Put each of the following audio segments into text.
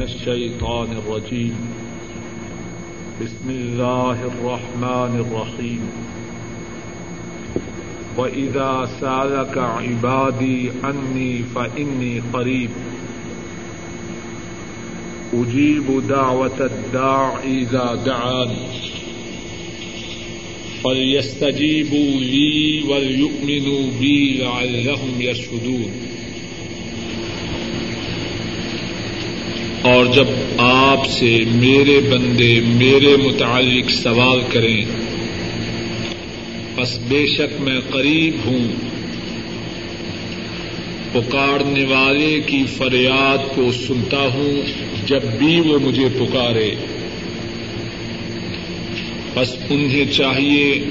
الشيطان الرجيم. بسم الله الرحمن الرحيم. وإذا سالك عبادي عني فإني قريب. أجيب دعوة الداع إذا دعاني. فليستجيبوا لي وليؤمنوا بي لعلهم يرشدون اور جب آپ سے میرے بندے، میرے متعلق سوال کریں، بس بے شک میں قریب ہوں، پکارنے والے کی فریاد کو سنتا ہوں جب بھی وہ مجھے پکارے۔ بس انہیں چاہیے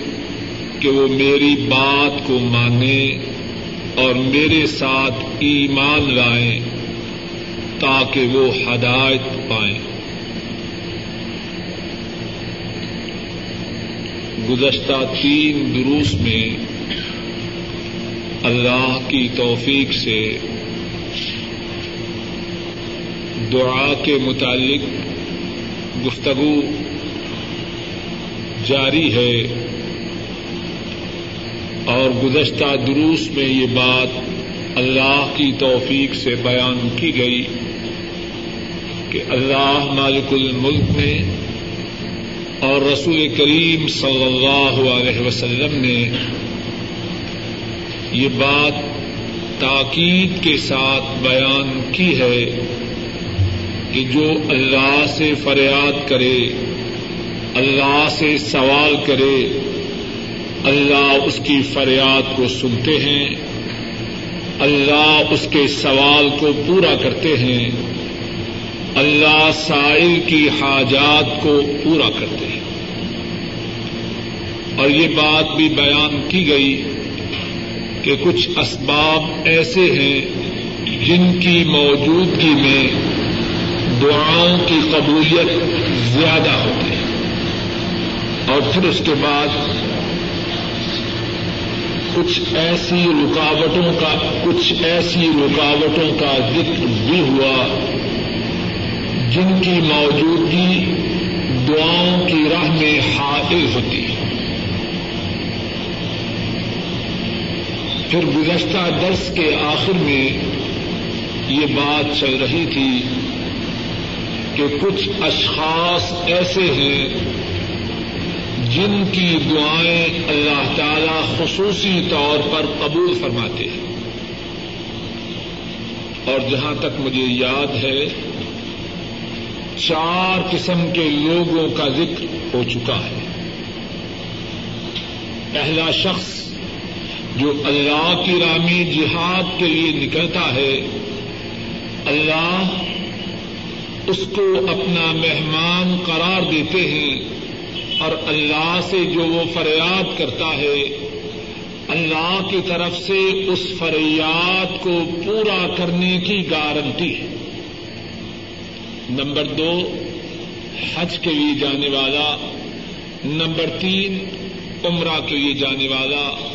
کہ وہ میری بات کو مانیں اور میرے ساتھ ایمان لائیں۔ تاکہ وہ ہدایت پائیں۔ گزشتہ تین دروس میں اللہ کی توفیق سے دعا کے متعلق گفتگو جاری ہے اور گزشتہ دروس میں یہ بات اللہ کی توفیق سے بیان کی گئی۔ کہ اللہ مالک الملک نے اور رسول کریم صلی اللہ علیہ وسلم نے یہ بات تاکید کے ساتھ بیان کی ہے کہ جو اللہ سے فریاد کرے، اللہ سے سوال کرے، اللہ اس کی فریاد کو سنتے ہیں، اللہ اس کے سوال کو پورا کرتے ہیں۔ اللہ سائل کی حاجات کو پورا کرتے ہیں۔ اور یہ بات بھی بیان کی گئی کہ کچھ اسباب ایسے ہیں جن کی موجودگی میں دعاؤں کی قبولیت زیادہ ہوتی ہے۔ اور پھر اس کے بعد کچھ ایسی رکاوٹوں کا، کچھ ایسی رکاوٹوں کا ذکر بھی ہوا جن کی موجودگی دعاؤں کی راہ میں حائل ہوتی ہے۔ پھر گزشتہ درس کے آخر میں یہ بات چل رہی تھی کہ کچھ اشخاص ایسے ہیں جن کی دعائیں اللہ تعالی خصوصی طور پر قبول فرماتے ہیں۔ اور جہاں تک مجھے یاد ہے چار قسم کے لوگوں کا ذکر ہو چکا ہے۔ پہلا شخص جو اللہ کی رامی جہاد کے لیے نکلتا ہے، اللہ اس کو اپنا مہمان قرار دیتے ہیں اور اللہ سے جو وہ فریاد کرتا ہے، اللہ کی طرف سے اس فریاد کو پورا کرنے کی گارنٹی ہے۔ نمبر دو، حج کے لیے جانے والا. نمبر تین، عمرہ کے لیے جانے والا.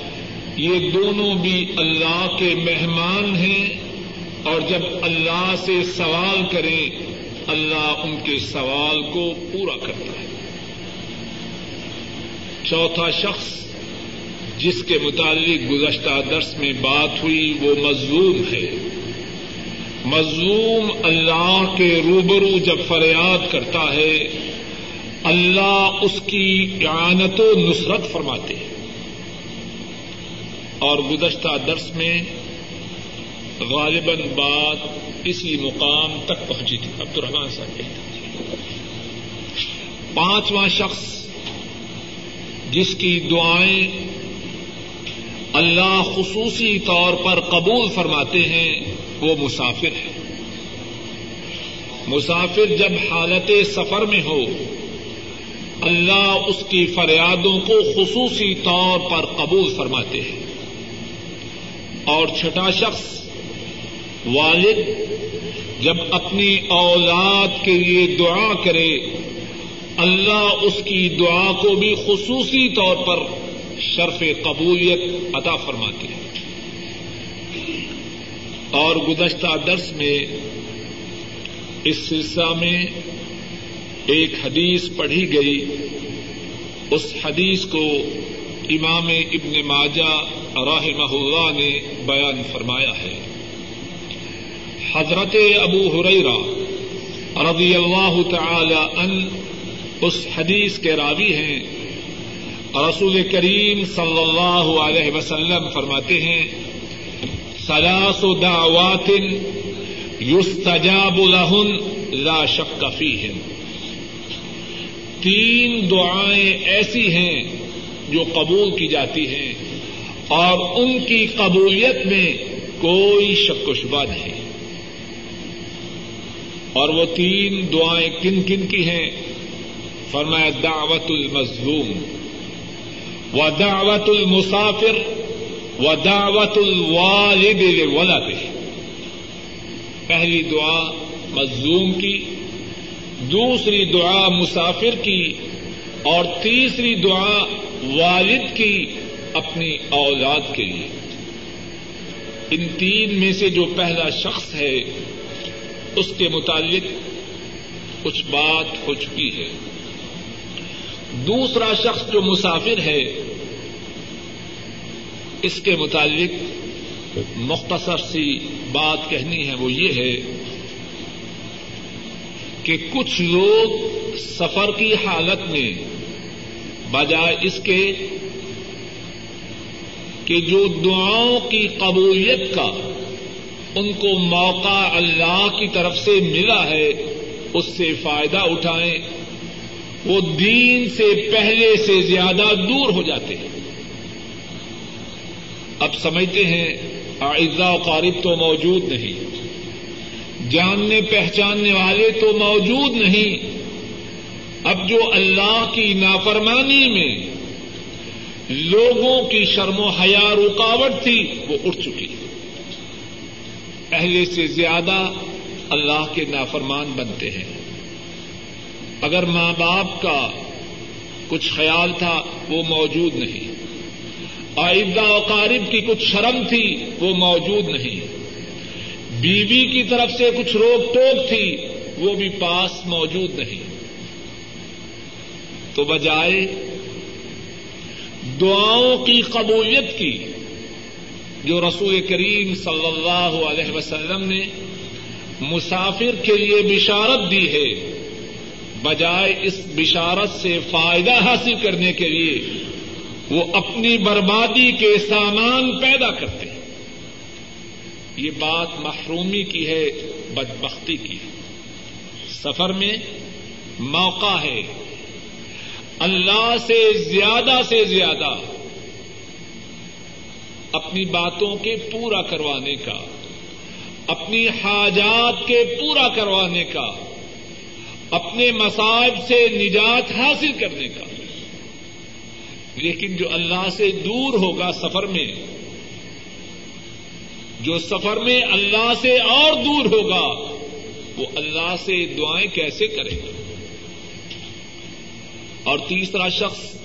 یہ دونوں بھی اللہ کے مہمان ہیں اور جب اللہ سے سوال کریں، اللہ ان کے سوال کو پورا کرتا ہے۔ چوتھا شخص، جس کے متعلق گزشتہ درس میں بات ہوئی، وہ مظلوم ہے۔ مظلوم اللہ کے روبرو جب فریاد کرتا ہے، اللہ اس کی اعانت و نصرت فرماتے ہیں۔ اور گزشتہ درس میں غالباً بات اسی مقام تک پہنچی تھی۔ عبد الرحمان صاحب کہتے پانچواں شخص جس کی دعائیں اللہ خصوصی طور پر قبول فرماتے ہیں وہ مسافر ہے۔ مسافر جب حالت سفر میں ہو، اللہ اس کی فریادوں کو خصوصی طور پر قبول فرماتے ہیں۔ اور چھٹا شخص والد جب اپنی اولاد کے لیے دعا کرے، اللہ اس کی دعا کو بھی خصوصی طور پر شرف قبولیت عطا فرماتے ہیں۔ اور گزشتہ درس میں اس سلسلہ میں ایک حدیث پڑھی گئی۔ اس حدیث کو امام ابن ماجہ رحمہ اللہ نے بیان فرمایا ہے۔ حضرت ابو ہریرا رضی اللہ تعالی ان اس حدیث کے راوی ہیں۔ رسول کریم صلی اللہ علیہ وسلم فرماتے ہیں سلاس دعوات یستجاب لہن لا شک فیہن تین دعائیں ایسی ہیں جو قبول کی جاتی ہیں اور ان کی قبولیت میں کوئی شک و شبہ نہیں۔ اور وہ تین دعائیں کن کن کی ہیں؟ فرمایا دعوت المظلوم و دعوت المسافر و دعوت الوالد ولد پہلی دعا مظلوم کی، دوسری دعا مسافر کی، اور تیسری دعا والد کی اپنی اولاد کے لیے۔ ان تین میں سے جو پہلا شخص ہے، اس کے متعلق کچھ بات ہو چکی ہے۔ دوسرا شخص جو مسافر ہے اس کے متعلق مختصر سی بات کہنی ہے، وہ یہ ہے کہ کچھ لوگ سفر کی حالت میں بجائے اس کے کہ جو دعاؤں کی قبولیت کا ان کو موقع اللہ کی طرف سے ملا ہے، اس سے فائدہ اٹھائیں، وہ دین سے پہلے سے زیادہ دور ہو جاتے ہیں۔ اب سمجھتے ہیں و قارب تو موجود نہیں جاننے پہچاننے والے تو موجود نہیں۔ اب جو اللہ کی نافرمانی میں لوگوں کی شرم و حیا رکاوٹ تھی، وہ اٹھ چکی۔ پہلے سے زیادہ اللہ کے نافرمان بنتے ہیں۔ اگر ماں باپ کا کچھ خیال تھا، وہ موجود نہیں۔ آئندہ اقارب کی کچھ شرم تھی، وہ موجود نہیں۔ بیوی کی طرف سے کچھ روک ٹوک تھی، وہ بھی پاس موجود نہیں۔ تو بجائے دعاؤں کی قبولیت کی، جو رسول کریم صلی اللہ علیہ وسلم نے مسافر کے لیے بشارت دی ہے، بجائے اس بشارت سے فائدہ حاصل کرنے کے لیے۔ وہ اپنی بربادی کے سامان پیدا کرتے ہیں۔ یہ بات محرومی کی ہے، بدبختی کی سفر میں موقع ہے۔ اللہ سے زیادہ سے زیادہ اپنی باتوں کے پورا کروانے کا، اپنی حاجات کے پورا کروانے کا، اپنے مسائب سے نجات حاصل کرنے کا۔ لیکن جو اللہ سے دور ہوگا سفر میں، جو سفر میں اللہ سے اور دور ہوگا، وہ اللہ سے دعائیں کیسے کرے؟ گا اور تیسرا شخص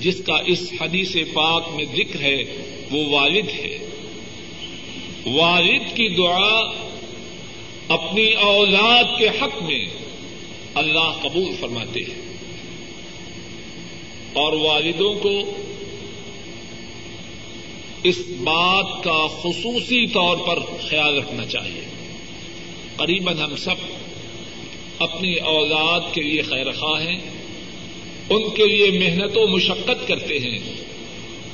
جس کا اس حدیث پاک میں ذکر ہے، وہ والد ہے۔ والد کی دعا اپنی اولاد کے حق میں اللہ قبول فرماتے ہیں۔ اور والدوں کو اس بات کا خصوصی طور پر خیال رکھنا چاہیے۔ قریباً ہم سب اپنی اولاد کے لیے خیر خواہ ہیں، ان کے لیے محنت و مشقت کرتے ہیں،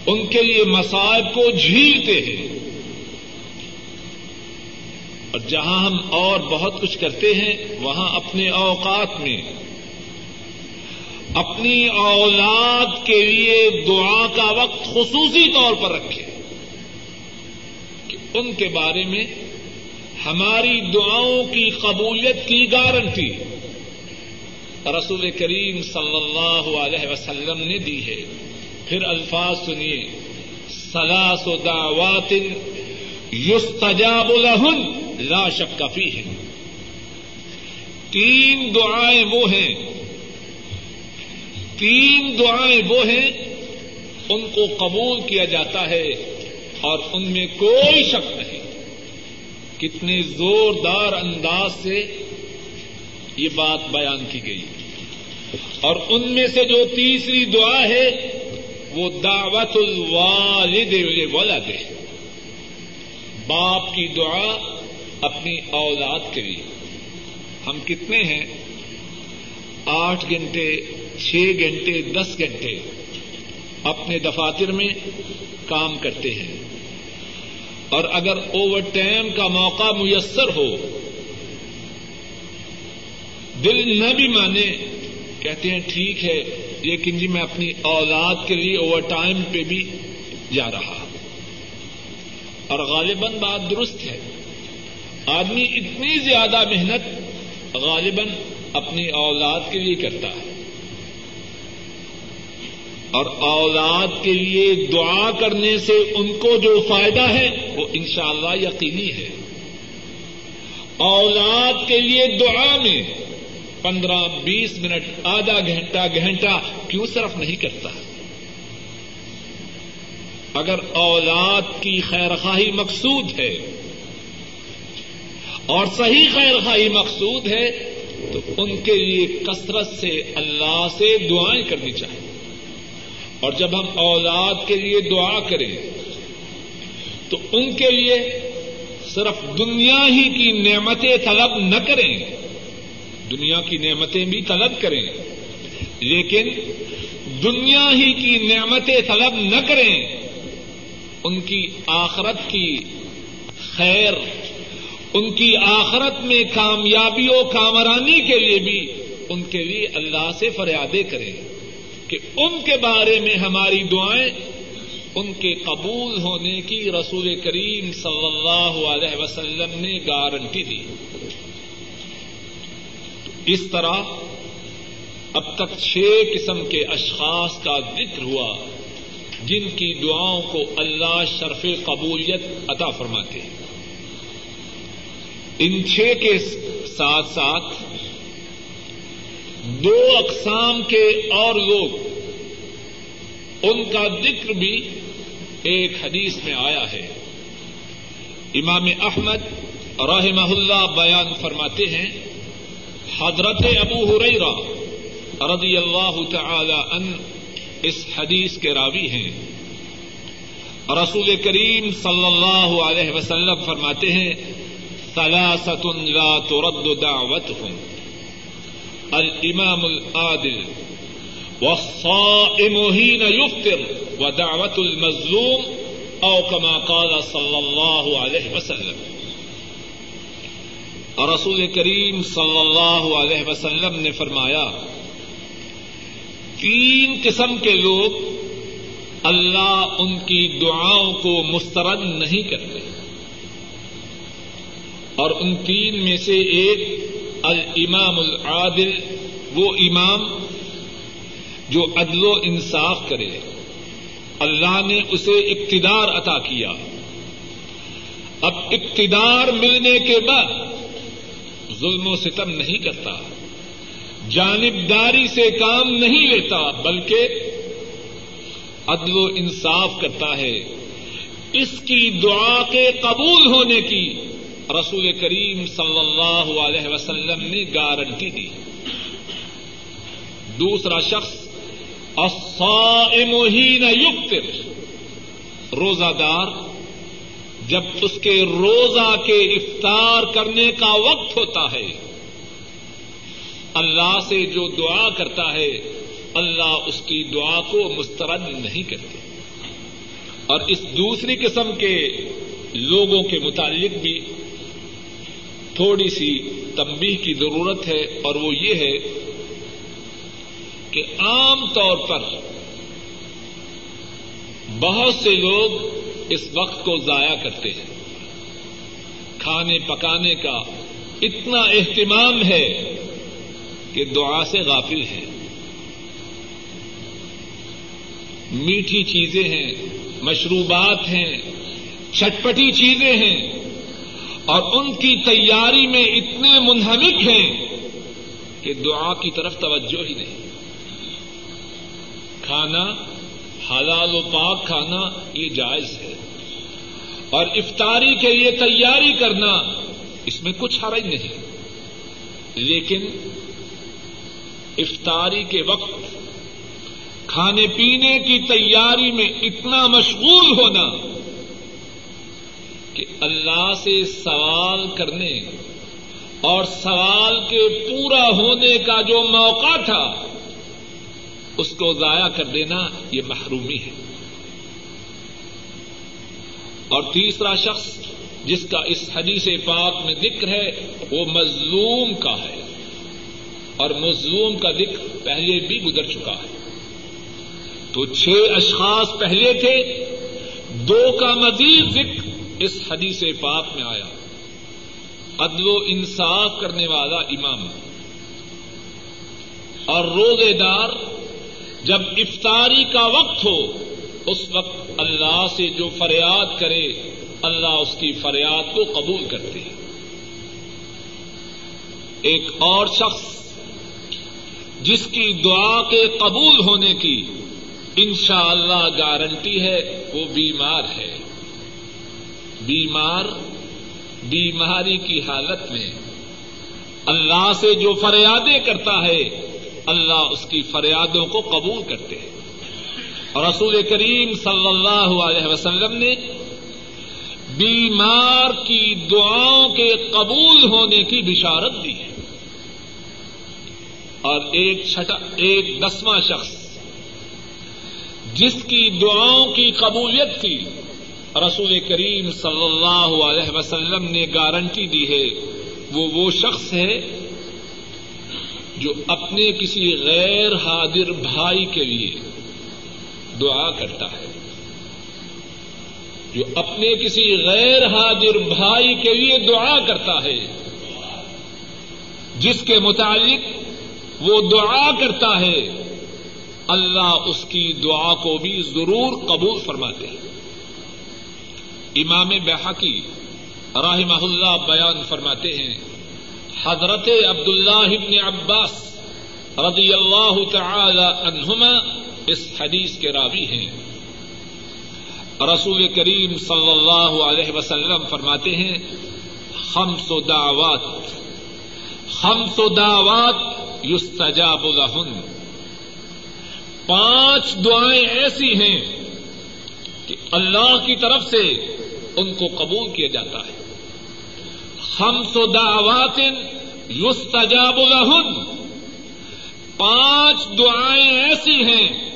ان کے لیے مسائب کو جھیلتے ہیں۔ اور جہاں ہم اور بہت کچھ کرتے ہیں، وہاں اپنے اوقات میں اپنی اولاد کے لیے دعا کا وقت خصوصی طور پر رکھے کہ ان کے بارے میں ہماری دعاؤں کی قبولیت کی گارنٹی رسول کریم صلی اللہ علیہ وسلم نے دی ہے۔ پھر الفاظ سنیے۔ سلاس و دعوات یستجاب لہن لا شک کفی ہے تین دعائیں وہ ہیں۔ تین دعائیں وہ ہیں، ان کو قبول کیا جاتا ہے اور ان میں کوئی شک نہیں۔ کتنے زوردار انداز سے یہ بات بیان کی گئی۔ اور ان میں سے جو تیسری دعا ہے، وہ دعوت الوالد ولد ہے۔ باپ کی دعا اپنی اولاد کے لیے۔ ہم کتنے ہیں؟ آٹھ گھنٹے چھ گھنٹے، دس گھنٹے اپنے دفاتر میں کام کرتے ہیں۔ اور اگر اوور ٹائم کا موقع میسر ہو، دل نہ بھی مانے، کہتے ہیں ٹھیک ہے، لیکن جی میں اپنی اولاد کے لیے اوور ٹائم پہ بھی جا رہا۔ اور غالباً بات درست ہے۔ آدمی اتنی زیادہ محنت غالباً اپنی اولاد کے لیے کرتا ہے۔ اور اولاد کے لیے دعا کرنے سے ان کو جو فائدہ ہے وہ انشاءاللہ یقینی ہے۔ اولاد کے لیے دعا میں پندرہ بیس منٹ، آدھا گھنٹہ گھنٹہ کیوں صرف نہیں کرتا؟ اگر اولاد کی خیر خواہی مقصود ہے اور صحیح خیر خواہی مقصود ہے، تو ان کے لیے کثرت سے اللہ سے دعائیں کرنی چاہیے۔ اور جب ہم اولاد کے لیے دعا کریں، تو ان کے لیے صرف دنیا ہی کی نعمتیں طلب نہ کریں، دنیا کی نعمتیں بھی طلب کریں، لیکن دنیا ہی کی نعمتیں طلب نہ کریں، ان کی آخرت کی خیر، ان کی آخرت میں کامیابی و کامرانی کے لیے بھی ان کے لیے اللہ سے فریادیں کریں۔ کہ ان کے بارے میں ہماری دعائیں ان کے قبول ہونے کی رسول کریم صلی اللہ علیہ وسلم نے گارنٹی دی۔ اس طرح اب تک چھ قسم کے اشخاص کا ذکر ہوا جن کی دعاؤں کو اللہ شرف قبولیت عطا فرماتے۔ ہیں ان چھ کے ساتھ ساتھ دو اقسام کے اور لوگ، ان کا ذکر بھی ایک حدیث میں آیا ہے۔ امام احمد رحمہ اللہ بیان فرماتے ہیں، حضرت ابو ہریرا رضی اللہ تعالی ان اس حدیث کے راوی ہیں۔ رسول کریم صلی اللہ علیہ وسلم فرماتے ہیں لا ترد دعوتهم الامام العادل والصائم حين يفطر ودعوة المظلوم او كما قال صلی اللہ علیہ وسلم. رسول کریم صلی اللہ علیہ وسلم نے فرمایا، تین قسم کے لوگ اللہ ان کی دعاؤں کو مسترد نہیں کرتے۔ اور ان تین میں سے ایک الامام العادل، وہ امام جو عدل و انصاف کرے۔ اللہ نے اسے اقتدار عطا کیا۔ اب اقتدار ملنے کے بعد ظلم و ستم نہیں کرتا۔ جانبداری سے کام نہیں لیتا، بلکہ عدل و انصاف کرتا ہے۔ اس کی دعا کے قبول ہونے کی رسول کریم صلی اللہ علیہ وسلم نے گارنٹی دی۔ دوسرا شخص حین یفطر روزہ دار جب اس کے روزہ کے افطار کرنے کا وقت ہوتا ہے، اللہ سے جو دعا کرتا ہے، اللہ اس کی دعا کو مسترد نہیں کرتے۔ اور اس دوسری قسم کے لوگوں کے متعلق بھی تھوڑی سی تمبی کی ضرورت ہے اور وہ یہ ہے کہ عام طور پر بہت سے لوگ اس وقت کو ضائع کرتے ہیں۔ کھانے پکانے کا اتنا اہتمام ہے کہ دعا سے غافل ہے میٹھی چیزیں ہیں، مشروبات ہیں چٹپٹی چیزیں ہیں۔ اور ان کی تیاری میں اتنے منہمک ہیں کہ دعا کی طرف توجہ ہی نہیں۔ کھانا، حلال و پاک کھانا، یہ جائز ہے۔ اور افطاری کے لیے تیاری کرنا اس میں کچھ حرج نہیں۔ لیکن افطاری کے وقت کھانے پینے کی تیاری میں اتنا مشغول ہونا کہ اللہ سے سوال کرنے اور سوال کے پورا ہونے کا جو موقع تھا، اس کو ضائع کر دینا یہ محرومی ہے۔ اور تیسرا شخص جس کا اس حدیث پاک میں ذکر ہے، وہ مظلوم کا ہے۔ اور مظلوم کا ذکر پہلے بھی گزر چکا ہے۔ تو چھ اشخاص پہلے تھے، دو کا مزید ذکر اس حدیث پاک میں آیا عدل و انصاف کرنے والا امام۔ اور روزے دار جب افطاری کا وقت ہو، اس وقت اللہ سے جو فریاد کرے، اللہ اس کی فریاد کو قبول کرتے ہیں۔ ایک اور شخص جس کی دعا کے قبول ہونے کی انشاء اللہ گارنٹی ہے، وہ بیمار ہے۔ بیمار، بیماری کی حالت میں اللہ سے جو فریادیں کرتا ہے، اللہ اس کی فریادوں کو قبول کرتے ہیں۔ اور رسول کریم صلی اللہ علیہ وسلم نے بیمار کی دعاؤں کے قبول ہونے کی بشارت دی ہے۔ اور ایک چھٹا، ایک دسواں شخص، جس کی دعاؤں کی قبولیت کی رسول کریم صلی اللہ علیہ وسلم نے گارنٹی دی ہے۔ وہ وہ شخص ہے جو اپنے کسی غیر حاضر بھائی کے لیے دعا کرتا ہے۔ جو اپنے کسی غیر حاضر بھائی کے لیے دعا کرتا ہے۔ جس کے متعلق وہ دعا کرتا ہے، اللہ اس کی دعا کو بھی ضرور قبول فرماتے ہیں۔ امام بحقی رحمہ اللہ بیان فرماتے ہیں، حضرت عبد اللہ عباس رضی اللہ تعالی عنہما اس حدیث کے راوی ہیں۔ رسول کریم صلی اللہ علیہ وسلم فرماتے ہیں، خمس و دعوات، خمس و دعوات یستجاب لہن۔ پانچ دعائیں ایسی ہیں کہ اللہ کی طرف سے ان کو قبول کیا جاتا ہے۔ ہم سو دعوات یستجاب لہن۔ پانچ دعائیں ایسی ہیں،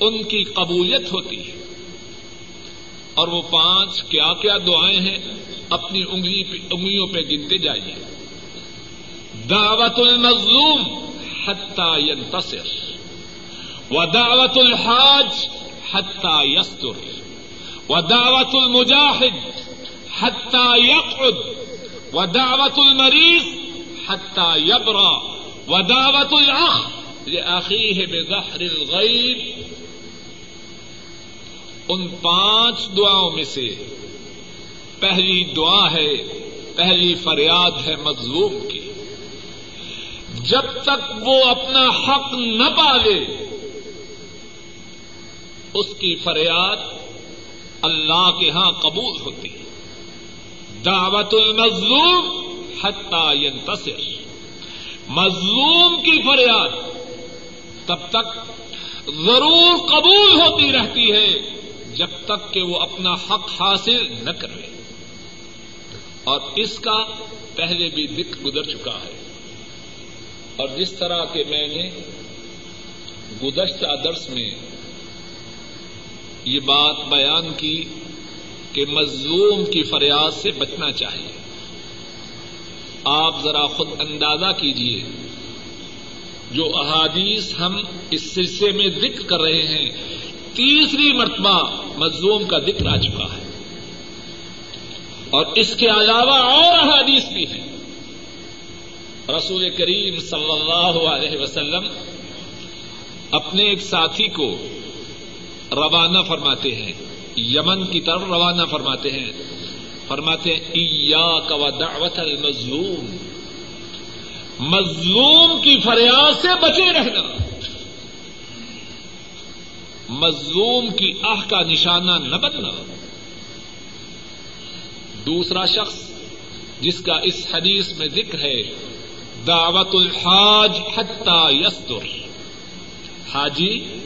ان کی قبولیت ہوتی ہے۔ اور وہ پانچ کیا کیا دعائیں ہیں، اپنی انگلی انگلیوں پہ گنتے جائیے۔ دعوت المظلوم حتى ينتصر ودعوت الحاج حتى يستر و دعوت المجاہد حتى يقعد و دعوت المریض حتى يبرى و دعوت الاخ لأخيه بظهر الغيب. ان پانچ دعاؤں میں سے پہلی دعا ہے، پہلی فریاد ہے مظلوم کی۔ جب تک وہ اپنا حق نہ پالے، اس کی فریاد اللہ کے ہاں قبول ہوتی ہے۔ دعوت المظلوم حتى ينتصر مظلوم کی فریاد تب تک ضرور قبول ہوتی رہتی ہے جب تک کہ وہ اپنا حق حاصل نہ کرے۔ اور اس کا پہلے بھی دکھ گزر چکا ہے۔ اور جس طرح کہ میں نے گزشتہ درس میں یہ بات بیان کی کہ مظلوم کی فریاد سے بچنا چاہیے۔ آپ ذرا خود اندازہ کیجیے جو احادیث ہم اس سلسلے میں ذکر کر رہے ہیں، تیسری مرتبہ مظلوم کا ذکر آ چکا ہے۔ اور اس کے علاوہ اور احادیث بھی ہیں۔ رسول کریم صلی اللہ علیہ وسلم اپنے ایک ساتھی کو روانہ فرماتے ہیں۔ یمن کی طرف روانہ فرماتے ہیں۔ فرماتے ہیں دعوت المظلوم مظلوم کی فریاد سے بچے رہنا۔ مظلوم کی آہ کا نشانہ نہ بننا۔ دوسرا شخص جس کا اس حدیث میں ذکر ہے، دعوت الحاج حتى یستر حاجی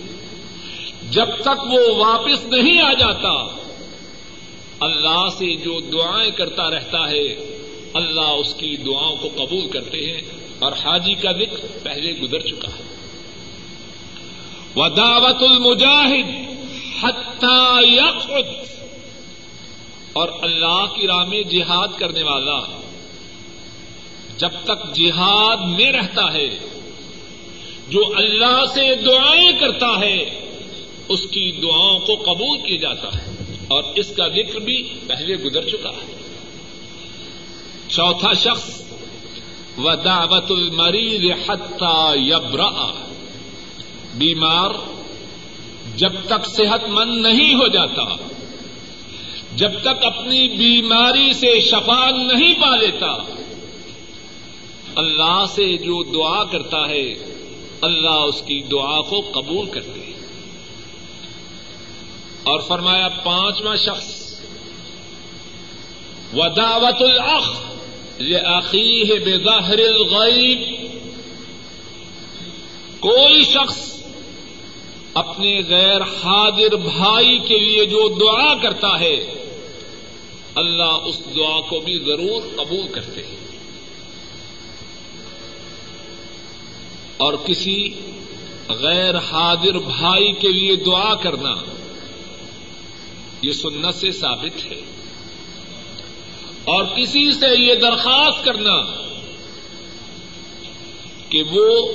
جب تک وہ واپس نہیں آ جاتا، اللہ سے جو دعائیں کرتا رہتا ہے، اللہ اس کی دعاؤں کو قبول کرتے ہیں اور حاجی کا ذکر پہلے گزر چکا ہے۔ وہ دعوت المجاہد یخد اور اللہ کی راہ میں جہاد کرنے والا، جب تک جہاد میں رہتا ہے، جو اللہ سے دعائیں کرتا ہے اس کی دعاؤں کو قبول کیا جاتا ہے اور اس کا ذکر بھی پہلے گزر چکا ہے۔ چوتھا شخص و دعوت المریض حتى یبرا بیمار جب تک صحت مند نہیں ہو جاتا، جب تک اپنی بیماری سے شفا نہیں پا لیتا، اللہ سے جو دعا کرتا ہے، اللہ اس کی دعا کو قبول کرتے اور فرمایا پانچواں شخص۔ و دعوت الخ یہ عقی ہے بے ظاہر الغیب کوئی شخص اپنے غیر حاضر بھائی کے لیے جو دعا کرتا ہے، اللہ اس دعا کو بھی ضرور قبول کرتے ہیں۔ اور کسی غیر حاضر بھائی کے لیے دعا کرنا یہ سنت سے ثابت ہے۔ اور کسی سے یہ درخواست کرنا کہ وہ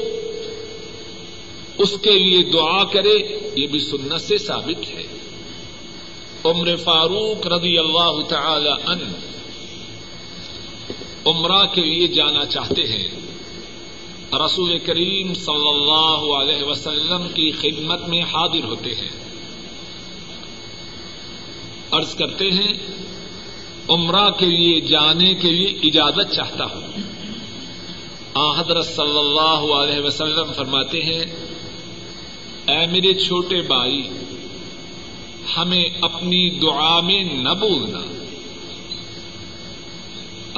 اس کے لیے دعا کرے، یہ بھی سنت سے ثابت ہے۔ عمر فاروق رضی اللہ تعالی ان عمرہ کے لیے جانا چاہتے ہیں۔ رسول کریم صلی اللہ علیہ وسلم کی خدمت میں حاضر ہوتے ہیں۔ عرض کرتے ہیں، عمرہ کے لیے، جانے کے لیے اجازت چاہتا ہوں۔ آ، حضرت صلی اللہ علیہ وسلم فرماتے ہیں، اے میرے چھوٹے بھائی، ہمیں اپنی دعا میں نہ بولنا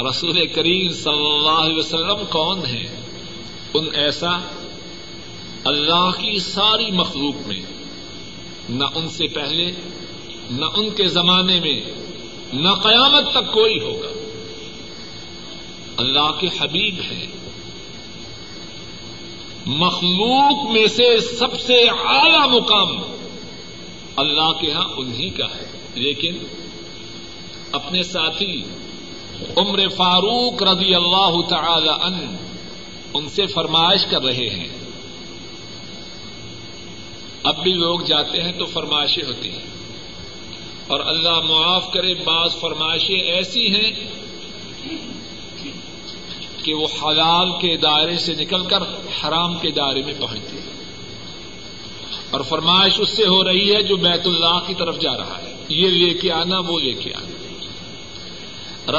رسول کریم صلی اللہ علیہ وسلم کون ہے ان ایسا اللہ کی ساری مخلوق میں، نہ ان سے پہلے نہ ان کے زمانے میں، نہ قیامت تک کوئی ہوگا۔ اللہ کے حبیب ہیں۔ مخلوق میں سے سب سے اعلی مقام اللہ کے یہاں انہیں کا ہے۔ لیکن اپنے ساتھی عمر فاروق رضی اللہ تعالی ان ان سے فرمائش کر رہے ہیں۔ اب بھی لوگ جاتے ہیں تو فرمائشیں ہوتی ہیں۔ اور اللہ معاف کرے، بعض فرمائشیں ایسی ہیں کہ وہ حلال کے دائرے سے نکل کر حرام کے دائرے میں پہنچتی ہے اور فرمائش اس سے ہو رہی ہے جو بیت اللہ کی طرف جا رہا ہے۔ یہ لے کے آنا، وہ لے کے آنا۔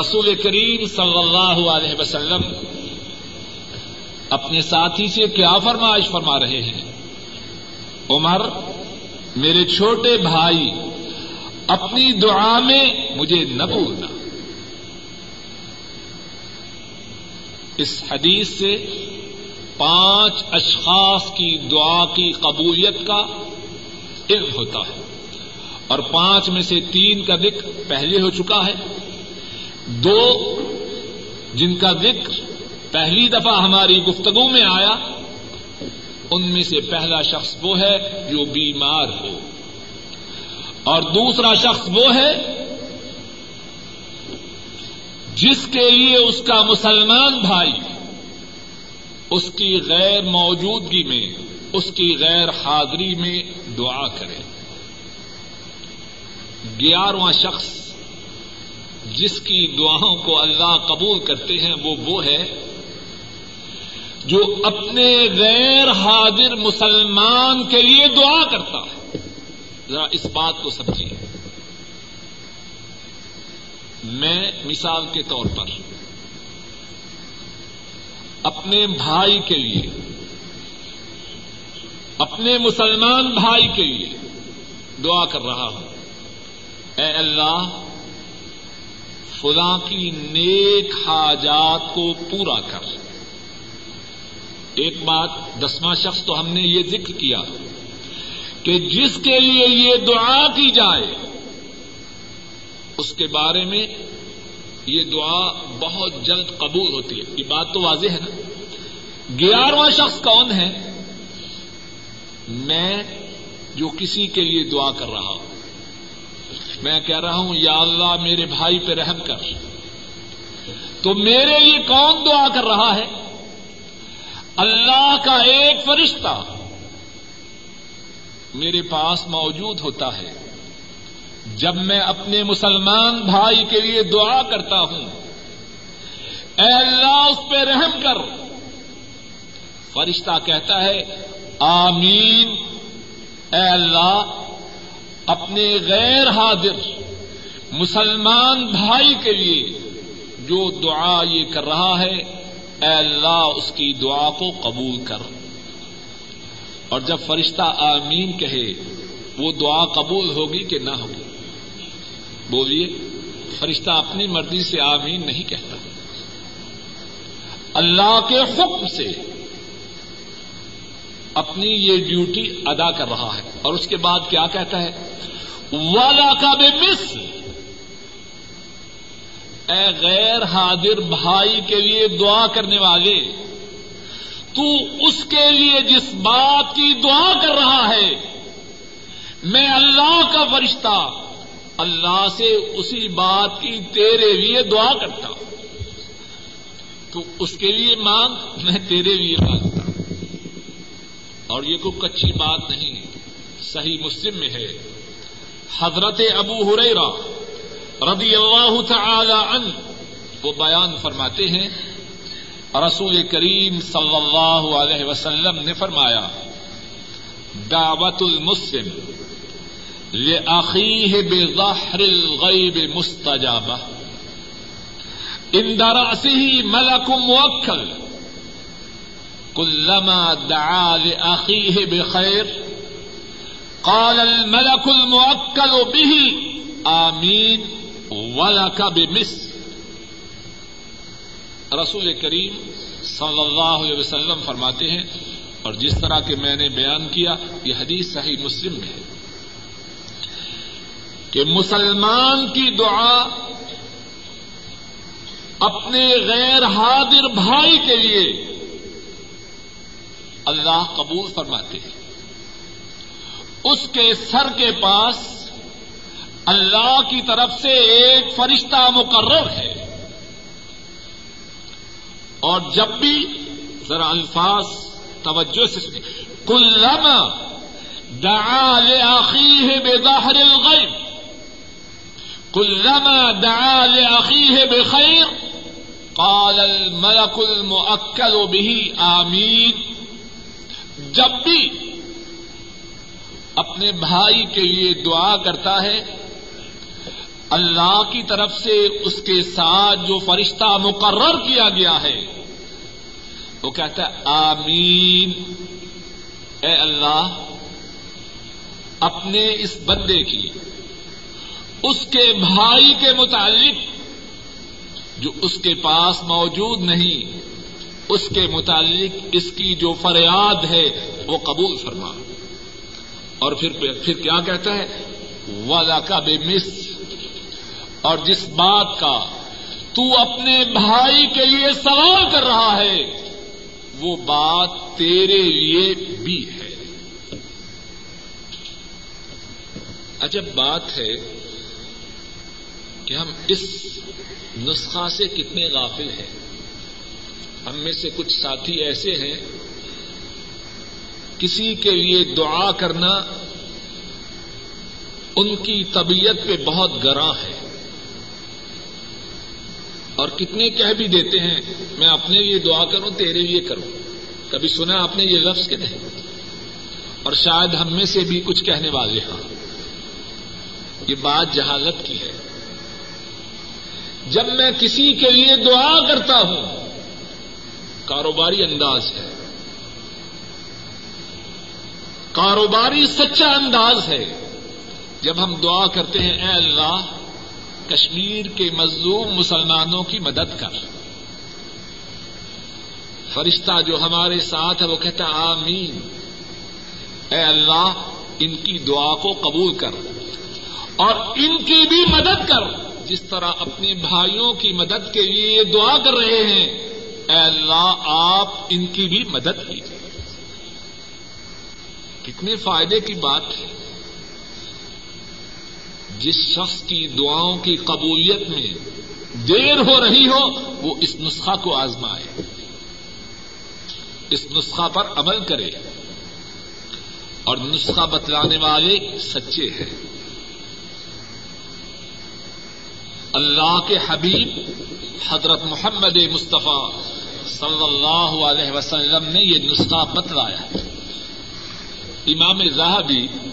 رسول کریم صلی اللہ علیہ وسلم اپنے ساتھی سے کیا فرمائش فرما رہے ہیں؟ عمر، میرے چھوٹے بھائی اپنی دعا میں مجھے نہ بھولنا۔ اس حدیث سے پانچ اشخاص کی دعا کی قبولیت کا علم ہوتا ہے۔ اور پانچ میں سے تین کا ذکر پہلے ہو چکا ہے۔ دو جن کا ذکر پہلی دفعہ ہماری گفتگو میں آیا، ان میں سے پہلا شخص وہ ہے جو بیمار ہو۔ اور دوسرا شخص وہ ہے جس کے لیے اس کا مسلمان بھائی اس کی غیر موجودگی میں، اس کی غیر حاضری میں دعا کرے۔ گیارہواں شخص جس کی دعاؤں کو اللہ قبول کرتے ہیں، وہ وہ ہے جو اپنے غیر حاضر مسلمان کے لیے دعا کرتا ہے۔ ذرا اس بات کو سمجھیے۔ میں مثال کے طور پر اپنے بھائی کے لیے، اپنے مسلمان بھائی کے لیے دعا کر رہا ہوں۔ اے اللہ، فلاں کی نیک حاجات کو پورا کر۔ ایک بات دسواں شخص تو ہم نے یہ ذکر کیا۔ کہ جس کے لیے یہ دعا کی جائے، اس کے بارے میں یہ دعا بہت جلد قبول ہوتی ہے۔ یہ بات تو واضح ہے نا؟ گیارہواں شخص کون ہے؟ میں جو کسی کے لیے دعا کر رہا ہوں۔ میں کہہ رہا ہوں، یا اللہ میرے بھائی پہ رحم کر۔ تو میرے لیے کون دعا کر رہا ہے؟ اللہ کا ایک فرشتہ۔ میرے پاس موجود ہوتا ہے۔ جب میں اپنے مسلمان بھائی کے لیے دعا کرتا ہوں، اے اللہ اس پہ رحم کر۔ فرشتہ کہتا ہے، آمین۔ اے اللہ، اپنے غیر حاضر مسلمان بھائی کے لیے جو دعا یہ کر رہا ہے، اے اللہ اس کی دعا کو قبول کر۔ اور جب فرشتہ آمین کہے، وہ دعا قبول ہوگی کہ نہ ہوگی؟ بولیے، فرشتہ اپنی مرضی سے آمین نہیں کہتا۔ اللہ کے حکم سے اپنی یہ ڈیوٹی ادا کر رہا ہے۔ اور اس کے بعد کیا کہتا ہے؟ والا کا بے مس۔ اے غیر حاضر بھائی کے لیے دعا کرنے والے تو اس کے لیے جس بات کی دعا کر رہا ہے، میں اللہ کا فرشتہ، اللہ سے اسی بات کی تیرے لیے دعا کرتا تو اس کے لیے مانگ، میں تیرے لیے مانگتا اور یہ کوئی کچی بات نہیں صحیح مسلم میں ہے۔ حضرت ابو ہریرا رضی اللہ تعالی عنہ وہ بیان فرماتے ہیں رسول کریم صلی اللہ علیہ وسلم نے فرمایا، دعوت المسلم لأخيه بظهر الغيب مستجابة عند رأسه ملك موكل كلما دعا لأخيه بخير قال الملك الموكل به آمين ولك بمثل۔ رسول کریم صلی اللہ علیہ وسلم فرماتے ہیں، اور جس طرح کے میں نے بیان کیا، یہ حدیث صحیح مسلم میں ہے۔ کہ مسلمان کی دعا اپنے غیر حاضر بھائی کے لیے اللہ قبول فرماتے ہیں۔ اس کے سر کے پاس اللہ کی طرف سے ایک فرشتہ مقرر ہے۔ اور جب بھی ذرا الفاظ توجہ سے سنیں۔ کلم دعا لأخيه بظهر الغيب كلما دعا لأخيه بخير قال الملك المؤكد به۔ آمين جب بھی اپنے بھائی کے لیے دعا کرتا ہے اللہ کی طرف سے اس کے ساتھ جو فرشتہ مقرر کیا گیا ہے، وہ کہتا ہے، آمین۔ اے اللہ، اپنے اس بندے کی، اس کے بھائی کے متعلق، جو اس کے پاس موجود نہیں، اس کے متعلق اس کی جو فریاد ہے، وہ قبول فرما۔ اور پھر پھر کیا کہتا ہے؟ والا کا بے مس اور جس بات کا تو اپنے بھائی کے لیے سوال کر رہا ہے، وہ بات تیرے لیے بھی ہے۔ عجب بات ہے کہ ہم اس نسخہ سے کتنے غافل ہیں۔ ہم میں سے کچھ ساتھی ایسے ہیں، کسی کے لیے دعا کرنا ان کی طبیعت پہ بہت گراں ہے۔ اور کتنے کہہ بھی دیتے ہیں، میں اپنے لیے دعا کروں، تیرے لیے کروں۔ کبھی سنا آپ نے یہ لفظ کے نہیں اور شاید ہم میں سے بھی کچھ کہنے والے ہاں یہ بات جہالت کی ہے۔ جب میں کسی کے لیے دعا کرتا ہوں، کاروباری انداز ہے۔ کاروباری سچا انداز ہے۔ جب ہم دعا کرتے ہیں، اے اللہ کشمیر کے مظلوم مسلمانوں کی مدد کر۔ فرشتہ جو ہمارے ساتھ ہے، وہ کہتا آمین۔ اے اللہ، ان کی دعا کو قبول کر۔ اور ان کی بھی مدد کر۔ جس طرح اپنے بھائیوں کی مدد کے لیے یہ دعا کر رہے ہیں، اے اللہ، آپ ان کی بھی مدد کیجیے۔ کتنے فائدے کی بات ہے۔ جس شخص کی دعاؤں کی قبولیت میں دیر ہو رہی ہو، وہ اس نسخہ کو آزمائے۔ اس نسخہ پر عمل کرے۔ اور نسخہ بتلانے والے سچے ہیں۔ اللہ کے حبیب حضرت محمد مصطفیٰ صلی اللہ علیہ وسلم نے یہ نسخہ بتلایا۔ امام زاہبی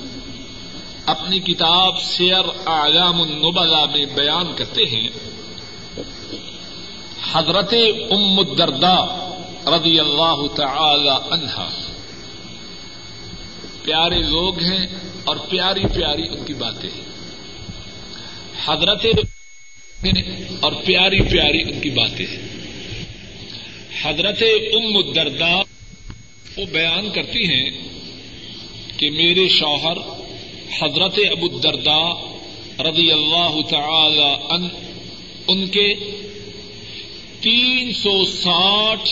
اپنی کتاب سیر اعلام النبلا میں بیان کرتے ہیں۔ حضرت ام الدردا رضی اللہ تعالی عنہا۔ پیارے لوگ ہیں اور پیاری پیاری ان کی باتیں ہیں۔ حضرت اور پیاری پیاری ان کی باتیں ہیں۔ حضرت ام الدردا وہ بیان کرتی ہیں کہ میرے شوہر حضرت ابو الدردا رضی اللہ تعالی ان ان کے تین سو ساٹھ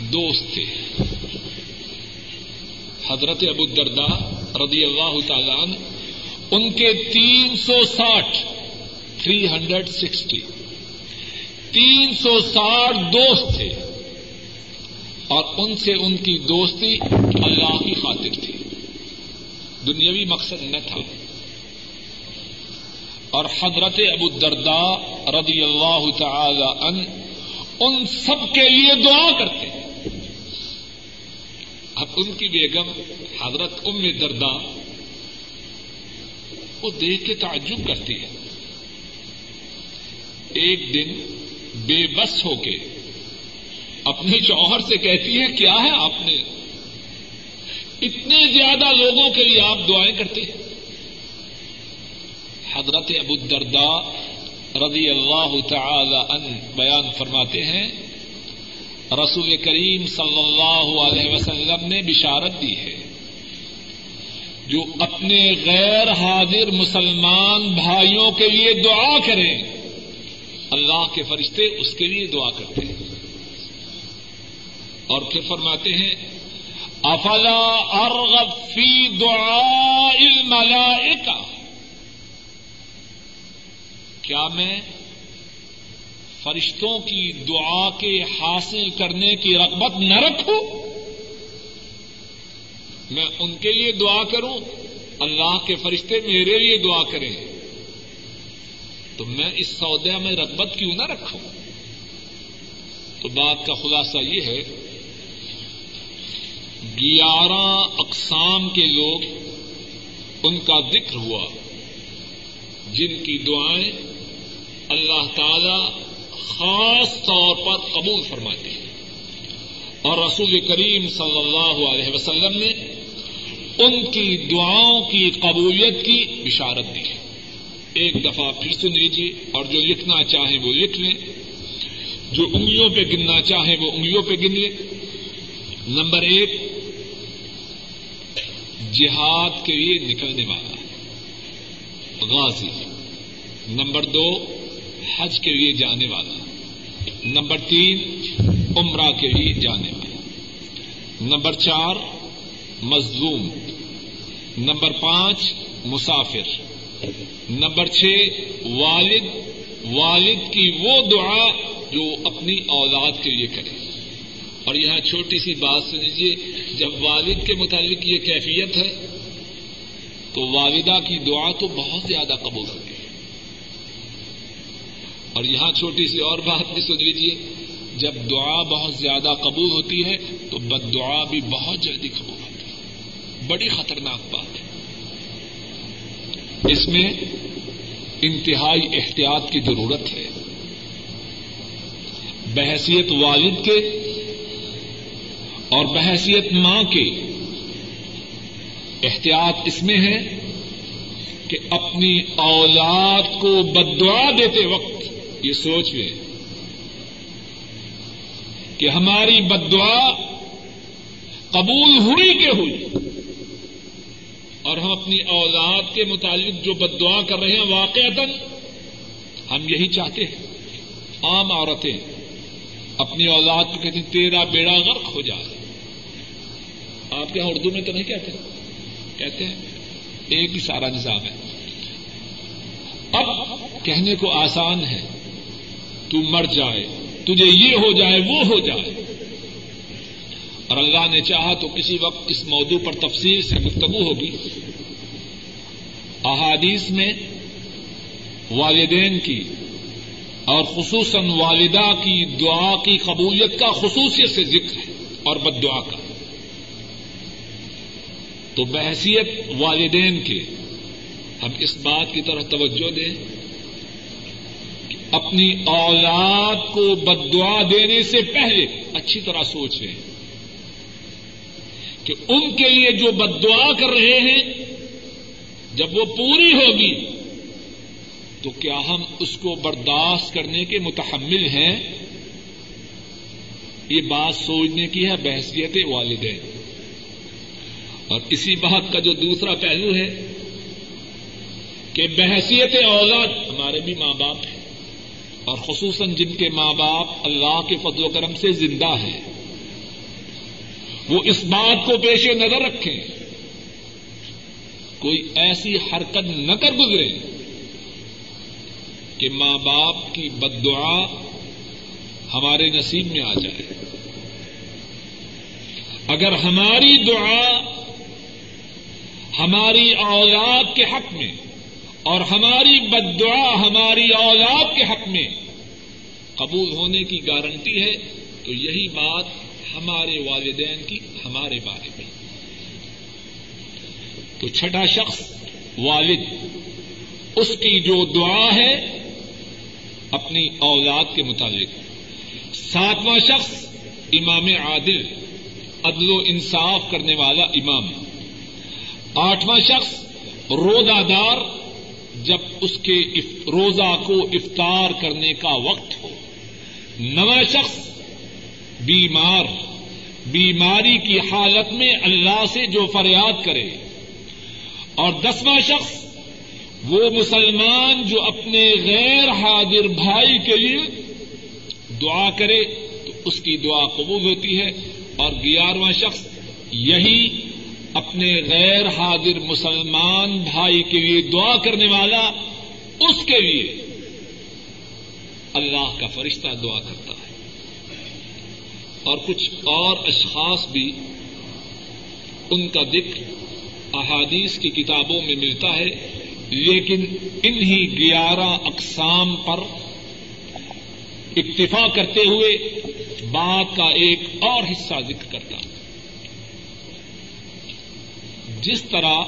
دوست تھے۔ حضرت ابو الدردا رضی اللہ تعالی عنہ ان کے تین سو ساٹھ تھری ہنڈریڈ سکسٹی۔ تین سو ساٹھ دوست تھے۔ اور ان سے ان کی دوستی اللہ کی خاطر تھی۔ دنیاوی مقصد نہ تھا۔ اور حضرت ابو دردا رضی اللہ تعالی ان ان سب کے لیے دعا کرتے۔ اب ان کی بیگم حضرت ام دردا وہ دیکھ کے تعجب کرتی ہے۔ ایک دن بے بس ہو کے اپنے شوہر سے کہتی ہے، کیا ہے آپ نے اتنے زیادہ لوگوں کے لیے آپ دعائیں کرتے ہیں۔ حضرت ابو الدردا رضی اللہ تعالی ان بیان فرماتے ہیں، رسول کریم صلی اللہ علیہ وسلم نے بشارت دی ہے، جو اپنے غیر حاضر مسلمان بھائیوں کے لیے دعا کریں، اللہ کے فرشتے اس کے لیے دعا کرتے ہیں۔ اور پھر فرماتے ہیں افلا ارغب فی دعاء الملائکہ؟ کیا میں فرشتوں کی دعا کے حاصل کرنے کی رغبت نہ رکھوں؟ میں ان کے لیے دعا کروں، اللہ کے فرشتے میرے لیے دعا کریں۔ تو میں اس سودا میں رغبت کیوں نہ رکھوں؟ تو بات کا خلاصہ یہ ہے گیارہ اقسام کے لوگ ان کا ذکر ہوا، جن کی دعائیں اللہ تعالی خاص طور پر قبول فرماتے ہیں۔ اور رسول کریم صلی اللہ علیہ وسلم نے ان کی دعاؤں کی قبولیت کی بشارت دی۔ ہے ایک دفعہ پھر سن لیجیے اور جو لکھنا چاہیں وہ لکھ لیں۔ جو انگلیوں پہ گننا چاہیں وہ انگلیوں پہ گن لیں۔ نمبر ایک جہاد کے لیے نکلنے والا غازی، نمبر دو، حج کے لیے جانے والا، نمبر تین، عمرہ کے لیے جانے والا، نمبر چار، مظلوم، نمبر پانچ، مسافر، نمبر چھ، والد والد کی وہ دعا جو اپنی اولاد کے لیے کرے۔ اور یہاں چھوٹی سی بات سنیجیے جب والد کے متعلق یہ کیفیت ہے، تو والدہ کی دعا تو بہت زیادہ قبول ہوتی ہے۔ اور یہاں چھوٹی سی اور بات بھی سن لیجیے جب دعا بہت زیادہ قبول ہوتی ہے، تو بد دعا بھی بہت جلدی قبول ہوتی ہے۔ بڑی خطرناک بات ہے۔ اس میں انتہائی احتیاط کی ضرورت ہے۔ بحثیت والد کے اور بحثیت ماں کے احتیاط اس میں ہے کہ اپنی اولاد کو بدعا دیتے وقت یہ سوچ لیں کہ ہماری بد دعا قبول ہوئی کہ ہوئی اور ہم اپنی اولاد کے متعلق جو بد دعا کر رہے ہیں واقع ہم یہی چاہتے ہیں، عام عورتیں اپنی اولاد کو کہتی تیرا بیڑا غرق ہو جائے آپ کے یہاں اردو میں تو نہیں کہتے؟ کہتے ہیں، ایک ہی سارا نظام ہے۔ اب کہنے کو آسان ہے، تو مر جائے، تجھے یہ ہو جائے، وہ ہو جائے۔ اور اللہ نے چاہا تو کسی وقت اس موضوع پر تفصیل سے گفتگو ہوگی۔ احادیث میں والدین کی اور خصوصاً والدہ کی دعا کی قبولیت کا خصوصیت سے ذکر ہے اور بد دعا کا۔ تو بحثیت والدین کے۔ ہم اس بات کی طرف توجہ دیں کہ اپنی اولاد کو بد دعا دینے سے پہلے اچھی طرح سوچ لیں کہ ان کے لیے جو بد دعا کر رہے ہیں، جب وہ پوری ہوگی، تو کیا ہم اس کو برداشت کرنے کے متحمل ہیں؟ یہ بات سوچنے کی ہے بحثیت والدین۔ اور اسی بات کا جو دوسرا پہلو ہے کہ بحثیت اولاد ہمارے بھی ماں باپ ہیں اور خصوصاً جن کے ماں باپ اللہ کے فضل و کرم سے زندہ ہیں، وہ اس بات کو پیش نظر رکھیں، کوئی ایسی حرکت نہ کر گزرے کہ ماں باپ کی بد دعا ہمارے نصیب میں آ جائے۔ اگر ہماری دعا ہماری اولاد کے حق میں اور ہماری بد دعا ہماری اولاد کے حق میں قبول ہونے کی گارنٹی ہے، تو یہی بات ہمارے والدین کی، ہمارے بارے میں۔ تو چھٹا شخص، والد، اس کی جو دعا ہے، اپنی اولاد کے مطابق ساتواں شخص، امام عادل، عدل و انصاف کرنے والا امام۔ آٹھواں شخص روزہ دار جب اس کے روزہ کو افطار کرنے کا وقت ہو۔ نواں شخص بیمار، بیماری کی حالت میں اللہ سے جو فریاد کرے۔ اور دسواں شخص وہ مسلمان جو اپنے غیر حاضر بھائی کے لیے دعا کرے، تو اس کی دعا قبول ہوتی ہے۔ اور گیارہواں شخص یہی اپنے غیر حاضر مسلمان بھائی کے لیے دعا کرنے والا، اس کے لیے اللہ کا فرشتہ دعا کرتا ہے۔ اور کچھ اور اشخاص بھی ان کا ذکر احادیث کی کتابوں میں ملتا ہے، لیکن انہی گیارہ اقسام پر اکتفا کرتے ہوئے بات کا ایک اور حصہ ذکر کرتا ہے جس طرح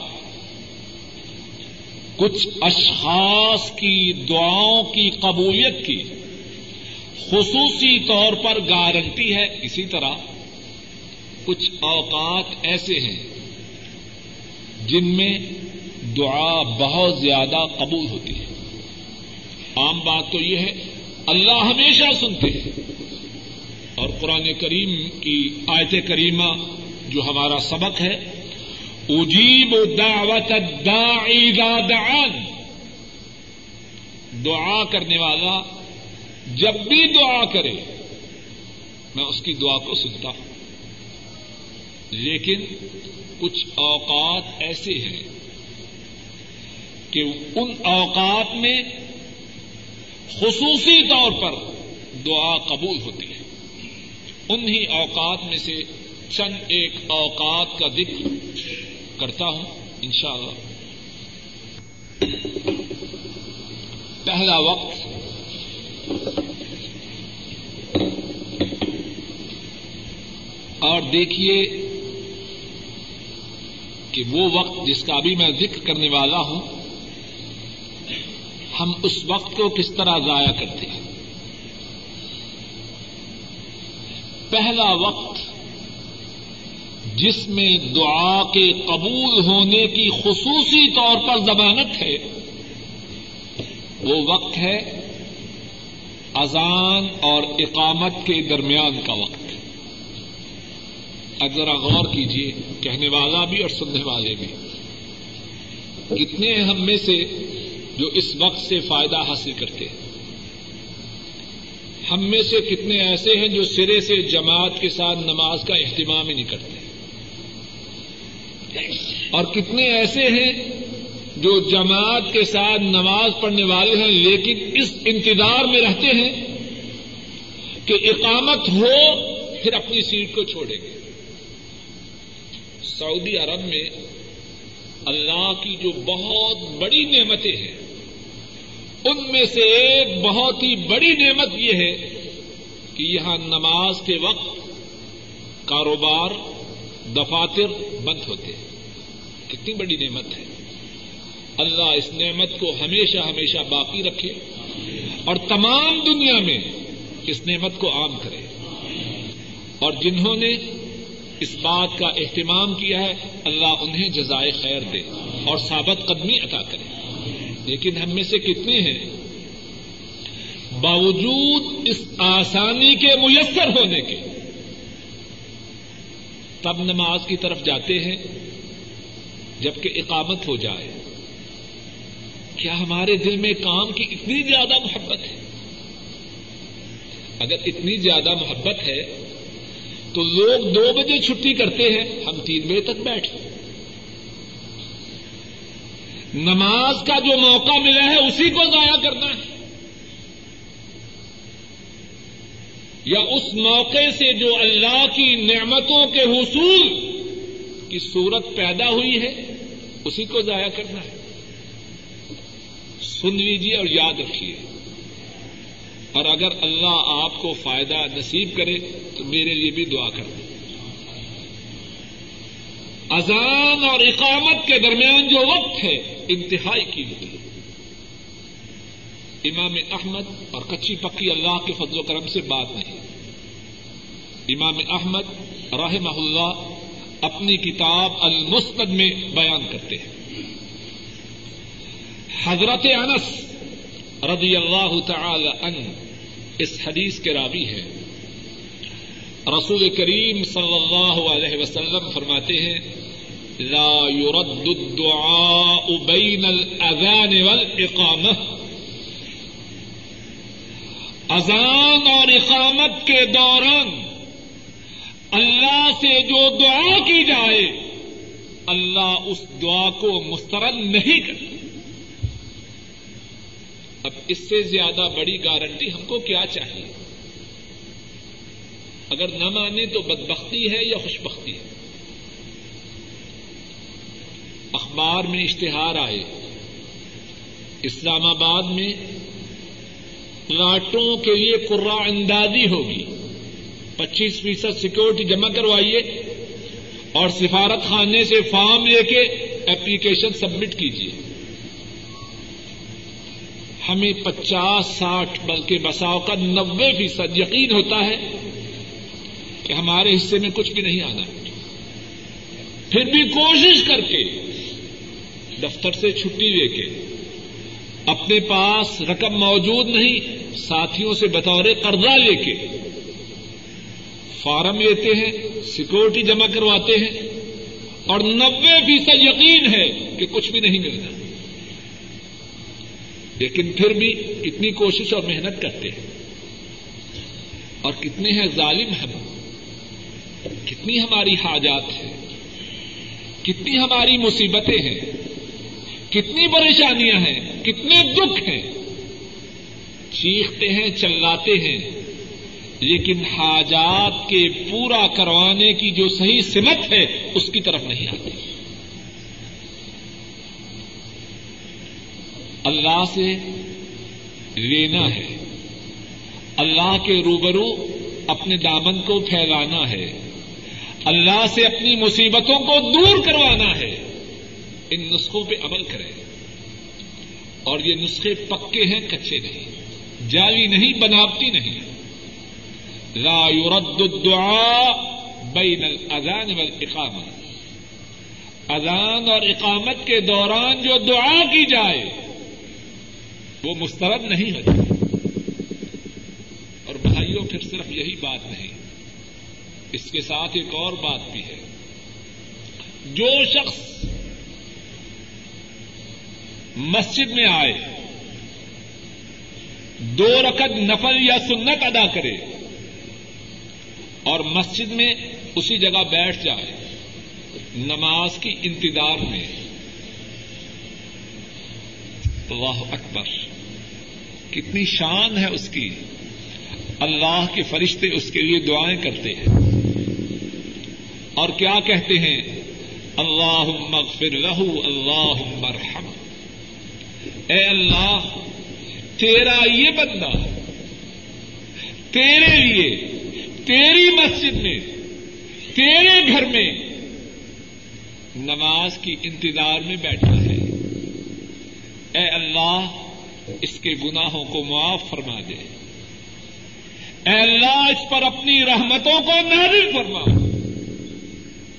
کچھ اشخاص کی دعاؤں کی قبولیت کی، خصوصی طور پر گارنٹی ہے، اسی طرح کچھ اوقات ایسے ہیں جن میں دعا بہت زیادہ قبول ہوتی ہے۔ عام بات تو یہ ہے، اللہ ہمیشہ سنتے ہیں۔ اور قرآن کریم کی آیت کریمہ جو ہمارا سبق ہے اجیب دعوت الداعی دعان. دعا کرنے والا جب بھی دعا کرے، میں اس کی دعا کو سنتا ہوں۔ لیکن کچھ اوقات ایسے ہیں کہ ان اوقات میں خصوصی طور پر دعا قبول ہوتی ہے۔ انہی اوقات میں سے چند ایک اوقات کا ذکر۔ کرتا ہوں ان شاء اللہ پہلا وقت۔ اور دیکھیے کہ وہ وقت جس کا ابھی میں ذکر کرنے والا ہوں، ہم اس وقت کو کس طرح ضائع کرتے ہیں؟ پہلا وقت جس میں دعا کے قبول ہونے کی خصوصی طور پر ضمانت ہے۔ وہ وقت ہے اذان اور اقامت کے درمیان کا وقت۔ اب ذرا غور کیجیے کہنے والا بھی اور سننے والے بھی۔ کتنے ہیں ہم میں سے جو اس وقت سے فائدہ حاصل کرتے ہیں۔ ہم میں سے کتنے ایسے ہیں جو سرے سے جماعت کے ساتھ نماز کا اہتمام ہی نہیں کرتے۔ اور کتنے ایسے ہیں جو جماعت کے ساتھ نماز پڑھنے والے ہیں، لیکن اس انتظار میں رہتے ہیں کہ اقامت ہو، پھر اپنی سیٹ کو چھوڑیں گے۔ سعودی عرب میں اللہ کی جو بہت بڑی نعمتیں ہیں، ان میں سے ایک بہت ہی بڑی نعمت یہ ہے کہ یہاں نماز کے وقت کاروبار دفاتر بند ہوتے ہیں۔ کتنی بڑی نعمت ہے۔ اللہ اس نعمت کو ہمیشہ ہمیشہ باقی رکھے اور تمام دنیا میں اس نعمت کو عام کرے۔ اور جنہوں نے اس بات کا اہتمام کیا ہے، اللہ انہیں جزائے خیر دے اور ثابت قدمی عطا کرے۔ لیکن ہم میں سے کتنے ہیں؟ باوجود اس آسانی کے میسر ہونے کے۔ تب نماز کی طرف جاتے ہیں جبکہ اقامت ہو جائے۔ کیا ہمارے دل میں کام کی اتنی زیادہ محبت ہے؟ اگر اتنی زیادہ محبت ہے، تو لوگ دو بجے چھٹی کرتے ہیں، ہم تین بجے تک بیٹھے نماز کا جو موقع ملا ہے، اسی کو ضائع کرنا ہے۔ یا اس موقع سے جو اللہ کی نعمتوں کے حصول کی صورت پیدا ہوئی ہے، اسی کو ضائع کرنا ہے۔ سن لیجیے اور یاد رکھیے۔ اور اگر اللہ آپ کو فائدہ نصیب کرے، تو میرے لیے بھی دعا کر دیں۔ اذان اور اقامت کے درمیان جو وقت ہے، انتہائی قیمتی امام احمد اور کچی پکی اللہ کے فضل و کرم سے بات نہیں۔ امام احمد رحمہ اللہ اپنی کتاب المسند میں بیان کرتے ہیں۔ حضرت انس رضی اللہ تعالی عنہ اس حدیث کے رابی ہے رسول کریم صلی اللہ علیہ وسلم فرماتے ہیں، لا يرد الدعاء بین الاذان والاقامہ اذان اور اقامت کے دوران اللہ سے جو دعا کی جائے، اللہ اس دعا کو مسترد نہیں کرتا۔ اب اس سے زیادہ بڑی گارنٹی ہم کو کیا چاہیے؟ اگر نہ مانے تو بدبختی ہے یا خوشبختی ہے؟ اخبار میں اشتہار آئے، اسلام آباد میں پلاٹوں کے لیے قرا اندازی ہوگی۔ پچیس فیصد سیکورٹی جمع کروائیے اور سفارت خانے سے فارم لے کے ایپلیکیشن سبمٹ کیجیے۔ ہمیں پچاس ساٹھ بلکہ بساؤ کا نبے فیصد یقین ہوتا ہے کہ ہمارے حصے میں کچھ بھی نہیں آنا۔ پھر بھی کوشش کر کے دفتر سے چھٹی لے کے اپنے پاس رقم موجود نہیں ساتھیوں سے بطور قرضہ لے کے۔ فارم لیتے ہیں سیکورٹی جمع کرواتے ہیں۔ اور نبے فیصد یقین ہے کہ کچھ بھی نہیں ملنا لیکن پھر بھی کتنی کوشش اور محنت کرتے ہیں۔ اور کتنے ہیں ظالم ہم؟ کتنی ہماری حاجات ہیں؟ کتنی ہماری مصیبتیں ہیں؟ کتنی پریشانیاں ہیں؟ کتنے دکھ ہیں؟ چیختے ہیں، چلاتے ہیں۔ لیکن حاجات کے پورا کروانے کی جو صحیح سمت ہے، اس کی طرف نہیں آتی۔ اللہ سے لینا ہے۔ اللہ کے روبرو اپنے دامن کو پھیلانا ہے۔ اللہ سے اپنی مصیبتوں کو دور کروانا ہے۔ ان نسخوں پہ عمل کریں۔ اور یہ نسخے پکے ہیں، کچے نہیں۔ جالی نہیں، بناوٹی نہیں۔ لا يرد الدعاء بین الاذان والاقامہ۔ اذان اور اقامت کے دوران جو دعا کی جائے، وہ مسترد نہیں ہوتی۔ اور بھائیوں پھر صرف یہی بات نہیں، اس کے ساتھ ایک اور بات بھی ہے۔ جو شخص مسجد میں آئے دو رکعت نفل یا سنت ادا کرے اور مسجد میں اسی جگہ بیٹھ جائے نماز کی انتظار میں۔ اللہ اکبر۔ کتنی شان ہے اس کی۔ اللہ کے فرشتے اس کے لیے دعائیں کرتے ہیں۔ اور کیا کہتے ہیں؟ اللہ مغفر لہو اللہ مرحم۔ اے اللہ تیرا یہ بندہ تیرے لیے، تیری مسجد میں، تیرے گھر میں نماز کی انتظار میں بیٹھا ہے۔ اے اللہ، اس کے گناہوں کو معاف فرما دے۔ اے اللہ، اس پر اپنی رحمتوں کو نازل فرما۔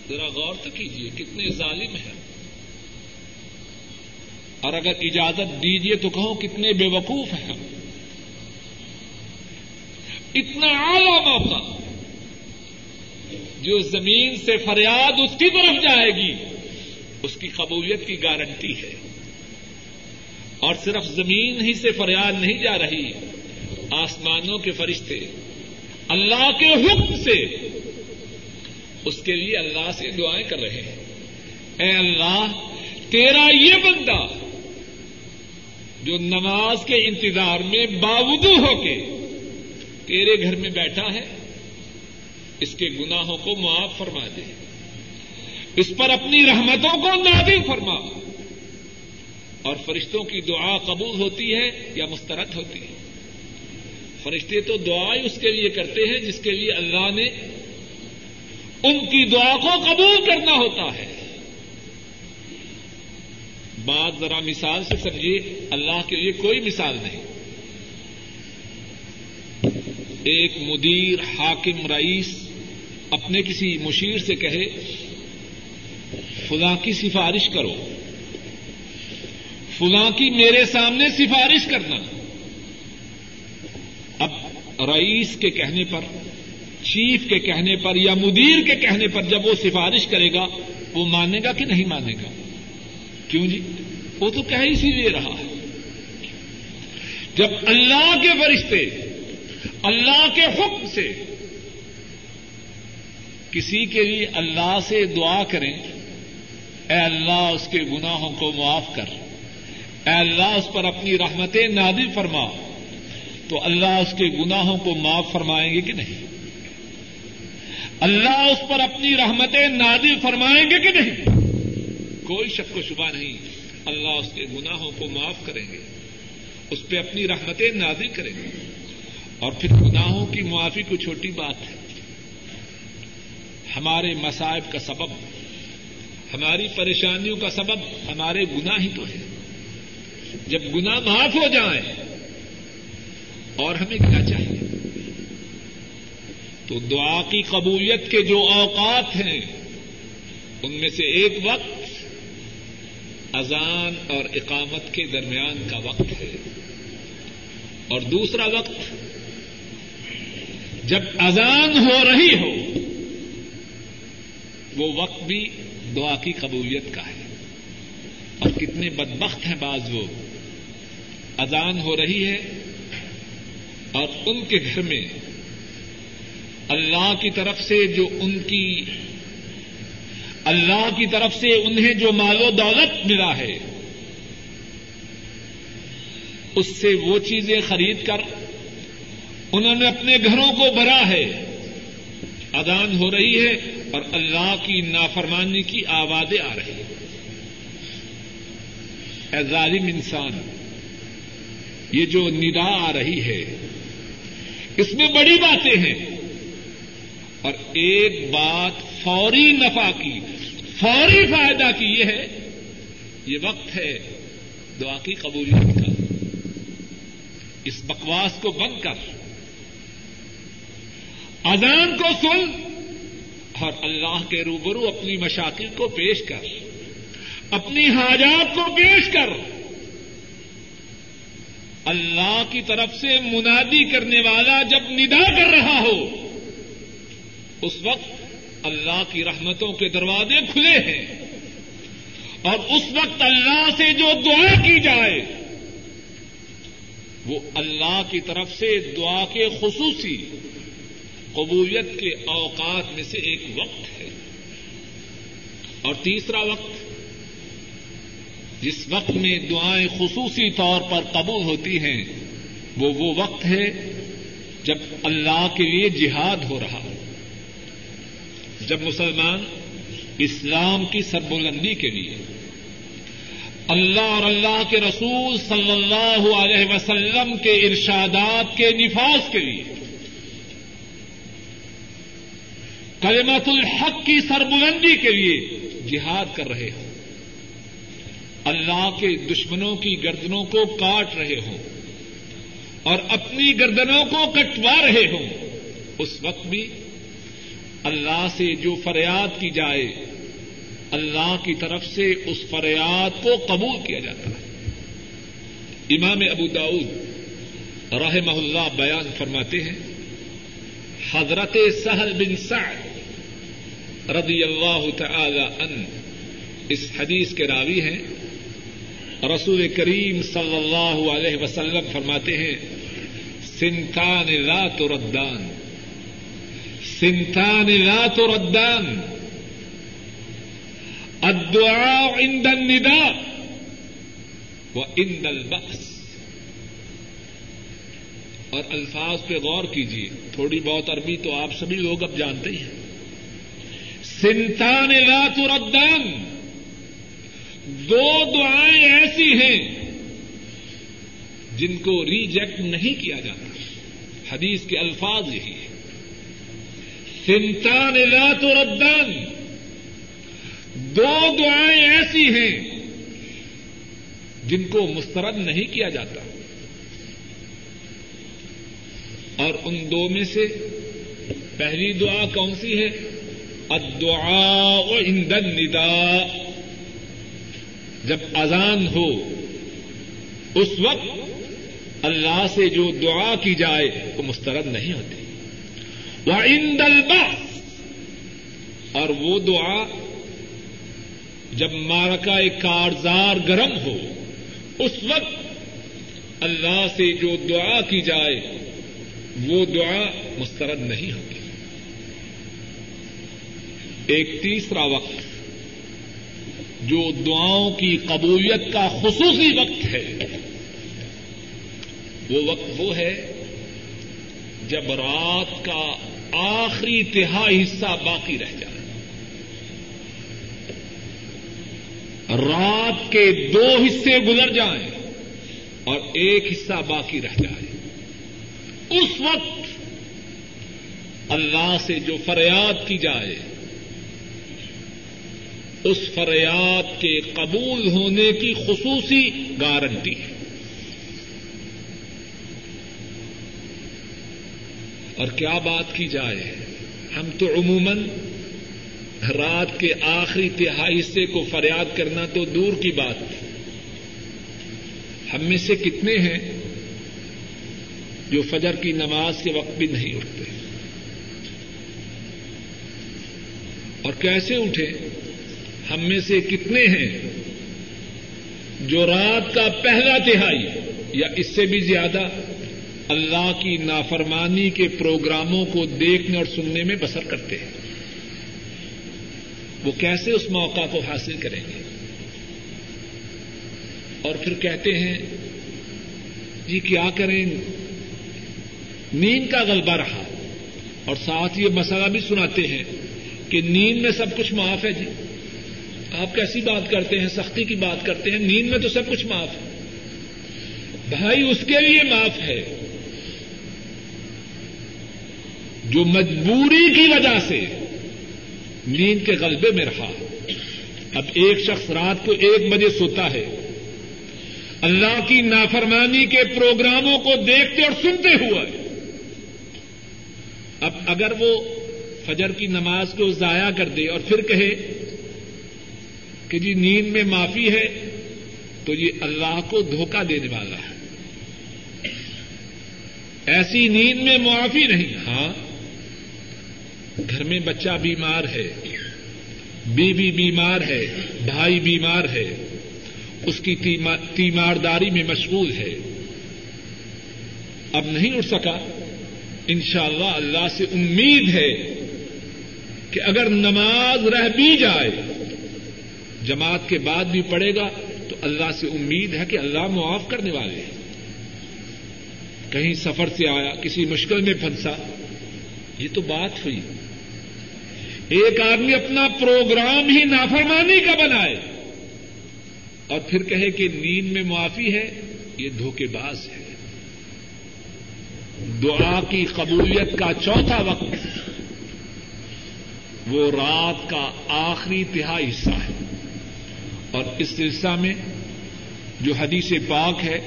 ذرا غور تو کیجیے کتنے ظالم ہیں۔ اور اگر اجازت دیجیے تو کہو کتنے بے وقوف ہیں ہم۔ اتنا اعلی موقع جو زمین سے فریاد اس کی طرف جائے گی، اس کی قبولیت کی گارنٹی ہے۔ اور صرف زمین ہی سے فریاد نہیں جا رہی، آسمانوں کے فرشتے اللہ کے حکم سے اس کے لیے اللہ سے دعائیں کر رہے ہیں۔ اے اللہ، تیرا یہ بندہ جو نماز کے انتظار میں باوجود ہو کے تیرے گھر میں بیٹھا ہے، اس کے گناہوں کو معاف فرما دے۔ اس پر اپنی رحمتوں کو نادل فرما۔ اور فرشتوں کی دعا قبول ہوتی ہے یا مسترد ہوتی ہے؟ فرشتے تو دعا ہی اس کے لیے کرتے ہیں جس کے لیے اللہ نے ان کی دعا کو قبول کرنا ہوتا ہے۔ بات ذرا مثال سے سمجھیے، اللہ کے لیے کوئی مثال نہیں۔ ایک مدیر، حاکم، رئیس اپنے کسی مشیر سے کہے، فلاں کی سفارش کرو۔ فلاں کی میرے سامنے سفارش کرنا۔ اب رئیس کے کہنے پر، چیف کے کہنے پر یا مدیر کے کہنے پر جب وہ سفارش کرے گا، وہ مانے گا کہ نہیں مانے گا؟ کیوں جی؟ وہ تو کہہ اسی لیے رہا ہے۔ جب اللہ کے فرشتے، اللہ کے حکم سے کسی کے لیے اللہ سے دعا کریں، اے اللہ اس کے گناہوں کو معاف کر۔ اے اللہ اس پر اپنی رحمتیں نادل فرما۔ تو اللہ اس کے گناہوں کو معاف فرمائیں گے کہ نہیں؟ اللہ اس پر اپنی رحمتیں نادل فرمائیں گے کہ نہیں؟ کوئی شک و شبہ نہیں۔ اللہ اس کے گناہوں کو معاف کریں گے۔ اس پہ اپنی رحمتیں نادل کریں گے۔ اور پھر گناہوں کی معافی کو چھوٹی بات ہے۔ ہمارے مسائب کا سبب، ہماری پریشانیوں کا سبب ہمارے گناہ ہی تو ہے جب گنا معاف ہو جائیں اور ہمیں کیا چاہیے؟ تو دعا کی قبولیت کے جو اوقات ہیں، ان میں سے ایک وقت اذان اور اقامت کے درمیان کا وقت ہے۔ اور دوسرا وقت، جب اذان ہو رہی ہو، وہ وقت بھی دعا کی قبولیت کا ہے۔ اور کتنے بدبخت ہیں بعض وہ۔ اذان ہو رہی ہے اور ان کے گھر میں اللہ کی طرف سے جو ان کی اللہ کی طرف سے انہیں جو مال و دولت ملا ہے، اس سے وہ چیزیں خرید کر انہوں نے اپنے گھروں کو بھرا ہے۔ ادان ہو رہی ہے اور اللہ کی نافرمانی کی آوازیں آ رہی ہیں۔ اے ظالم انسان، یہ جو ندا آ رہی ہے، اس میں بڑی باتیں ہیں۔ اور ایک بات فوری نفع کی، فوری فائدہ کی یہ ہے، یہ وقت ہے دعا کی قبولیت کا۔ اس بکواس کو بند کر۔ اذان کو سن اور اللہ کے روبرو اپنی مشاکل کو پیش کر۔ اپنی حاجات کو پیش کر۔ اللہ کی طرف سے منادی کرنے والا جب ندا کر رہا ہو، اس وقت اللہ کی رحمتوں کے دروازے کھلے ہیں۔ اور اس وقت اللہ سے جو دعا کی جائے، وہ اللہ کی طرف سے دعا کے خصوصی قبولیت کے اوقات میں سے ایک وقت ہے۔ اور تیسرا وقت، جس وقت میں دعائیں خصوصی طور پر قبول ہوتی ہیں، وہ وہ وقت ہے جب اللہ کے لیے جہاد ہو رہا جب مسلمان اسلام کی سربلندی کے لیے اللہ اور اللہ کے رسول صلی اللہ علیہ وسلم کے ارشادات کے نفاذ کے لیے کلمت الحق کی سربلندی کے لیے جہاد کر رہے ہوں اللہ کے دشمنوں کی گردنوں کو کاٹ رہے ہوں اور اپنی گردنوں کو کٹوا رہے ہوں اس وقت بھی اللہ سے جو فریاد کی جائے، اللہ کی طرف سے اس فریاد کو قبول کیا جاتا ہے۔ امام ابو داود رحمہ اللہ بیان فرماتے ہیں، حضرت سہل بن سعد رضی اللہ تعالی ان اس حدیث کے راوی ہیں۔ رسول کریم صلی اللہ علیہ وسلم فرماتے ہیں، سنتان لا تردان سنتان لا تردان. الدعاء عند النداء وعند البأس. اور الفاظ پہ غور کیجیے تھوڑی بہت عربی تو آپ سبھی لوگ اب جانتے ہی ہیں. سنتان لا تردان. دو دعائیں ایسی ہیں جن کو ریجیکٹ نہیں کیا جاتا۔ حدیث کے الفاظ یہی سنتان لا تردان دو دعائیں ایسی ہیں جن کو مسترد نہیں کیا جاتا۔ اور ان دو میں سے پہلی دعا کون سی ہے؟ ادعا ایندن ندا جب اذان ہو، اس وقت اللہ سے جو دعا کی جائے وہ مسترد نہیں ہوتی۔ وہ ان اور وہ دعا جب مارکا کارزار گرم ہو، اس وقت اللہ سے جو دعا کی جائے، وہ دعا مسترد نہیں ہوتی۔ ایک تیسرا وقت، جو دعاؤں کی قبولیت کا خصوصی وقت ہے، وہ وقت وہ ہے جب رات کا آخری تہائی حصہ باقی رہ جائے۔ رات کے دو حصے گزر جائیں اور ایک حصہ باقی رہ جائے۔ اس وقت اللہ سے جو فریاد کی جائے، اس فریاد کے قبول ہونے کی خصوصی گارنٹی ہے۔ اور کیا بات کی جائے؟ ہم تو عموماً رات کے آخری تہائی حصے کو فریاد کرنا تو دور کی بات ہم میں سے کتنے ہیں جو فجر کی نماز کے وقت بھی نہیں اٹھتے؟ اور کیسے اٹھے؟ ہم میں سے کتنے ہیں جو رات کا پہلا تہائی یا اس سے بھی زیادہ اللہ کی نافرمانی کے پروگراموں کو دیکھنے اور سننے میں بسر کرتے ہیں۔ وہ کیسے اس موقع کو حاصل کریں گے؟ اور پھر کہتے ہیں جی کیا کریں؟ نیند کا غلبہ رہا۔ اور ساتھ یہ مسئلہ بھی سناتے ہیں کہ نیند میں سب کچھ معاف ہے جی۔ آپ کیسی بات کرتے ہیں؟ سختی کی بات کرتے ہیں۔ نیند میں تو سب کچھ معاف ہے۔ بھائی، اس کے لیے معاف ہے۔ جو مجبوری کی وجہ سے نیند کے غلبے میں رہا۔ اب ایک شخص رات کو ایک بجے سوتا ہے۔ اللہ کی نافرمانی کے پروگراموں کو دیکھتے اور سنتے ہوئے اب اگر وہ فجر کی نماز کو ضائع کر دے اور پھر کہے کہ جی نیند میں معافی ہے، تو یہ اللہ کو دھوکہ دینے والا ہے۔ ایسی نیند میں معافی نہیں ہاں گھر میں بچہ بیمار ہے، بیوی بیمار ہے، بھائی بیمار ہے، اس کی تیمارداری میں مشغول ہے۔ اب نہیں اٹھ سکا۔ انشاءاللہ اللہ اللہ سے امید ہے کہ اگر نماز رہ بھی جائے، جماعت کے بعد بھی پڑے گا، تو اللہ سے امید ہے کہ اللہ معاف کرنے والے ہیں۔ کہیں سفر سے آیا، کسی مشکل میں پھنسا یہ تو بات ہوئی۔ ایک آدمی اپنا پروگرام ہی نافرمانی کا بنائے اور پھر کہے کہ نیند میں معافی ہے، یہ دھوکے باز ہے۔ دعا کی قبولیت کا چوتھا وقت وہ رات کا آخری تہائی حصہ ہے۔ اور اس سلسلہ میں جو حدیث پاک ہے،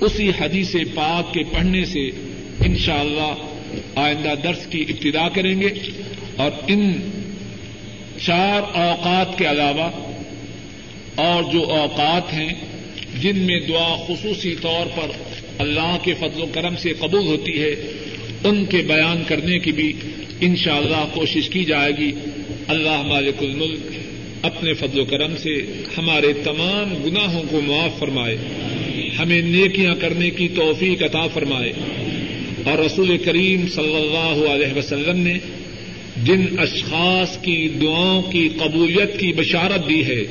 اسی حدیث پاک کے پڑھنے سے انشاءاللہ اللہ آئندہ درس کی ابتدا کریں گے اور ان چار اوقات کے علاوہ اور جو اوقات ہیں جن میں دعا خصوصی طور پر اللہ کے فضل و کرم سے قبول ہوتی ہے، ان کے بیان کرنے کی بھی انشاءاللہ اللہ کوشش کی جائے گی۔ اللہ مالک الملک اپنے فضل و کرم سے ہمارے تمام گناہوں کو معاف فرمائے، ہمیں نیکیاں کرنے کی توفیق عطا فرمائے۔ اور رسول کریم صلی اللہ علیہ وسلم نے جن اشخاص کی دعاؤں کی قبولیت کی بشارت دی ہے،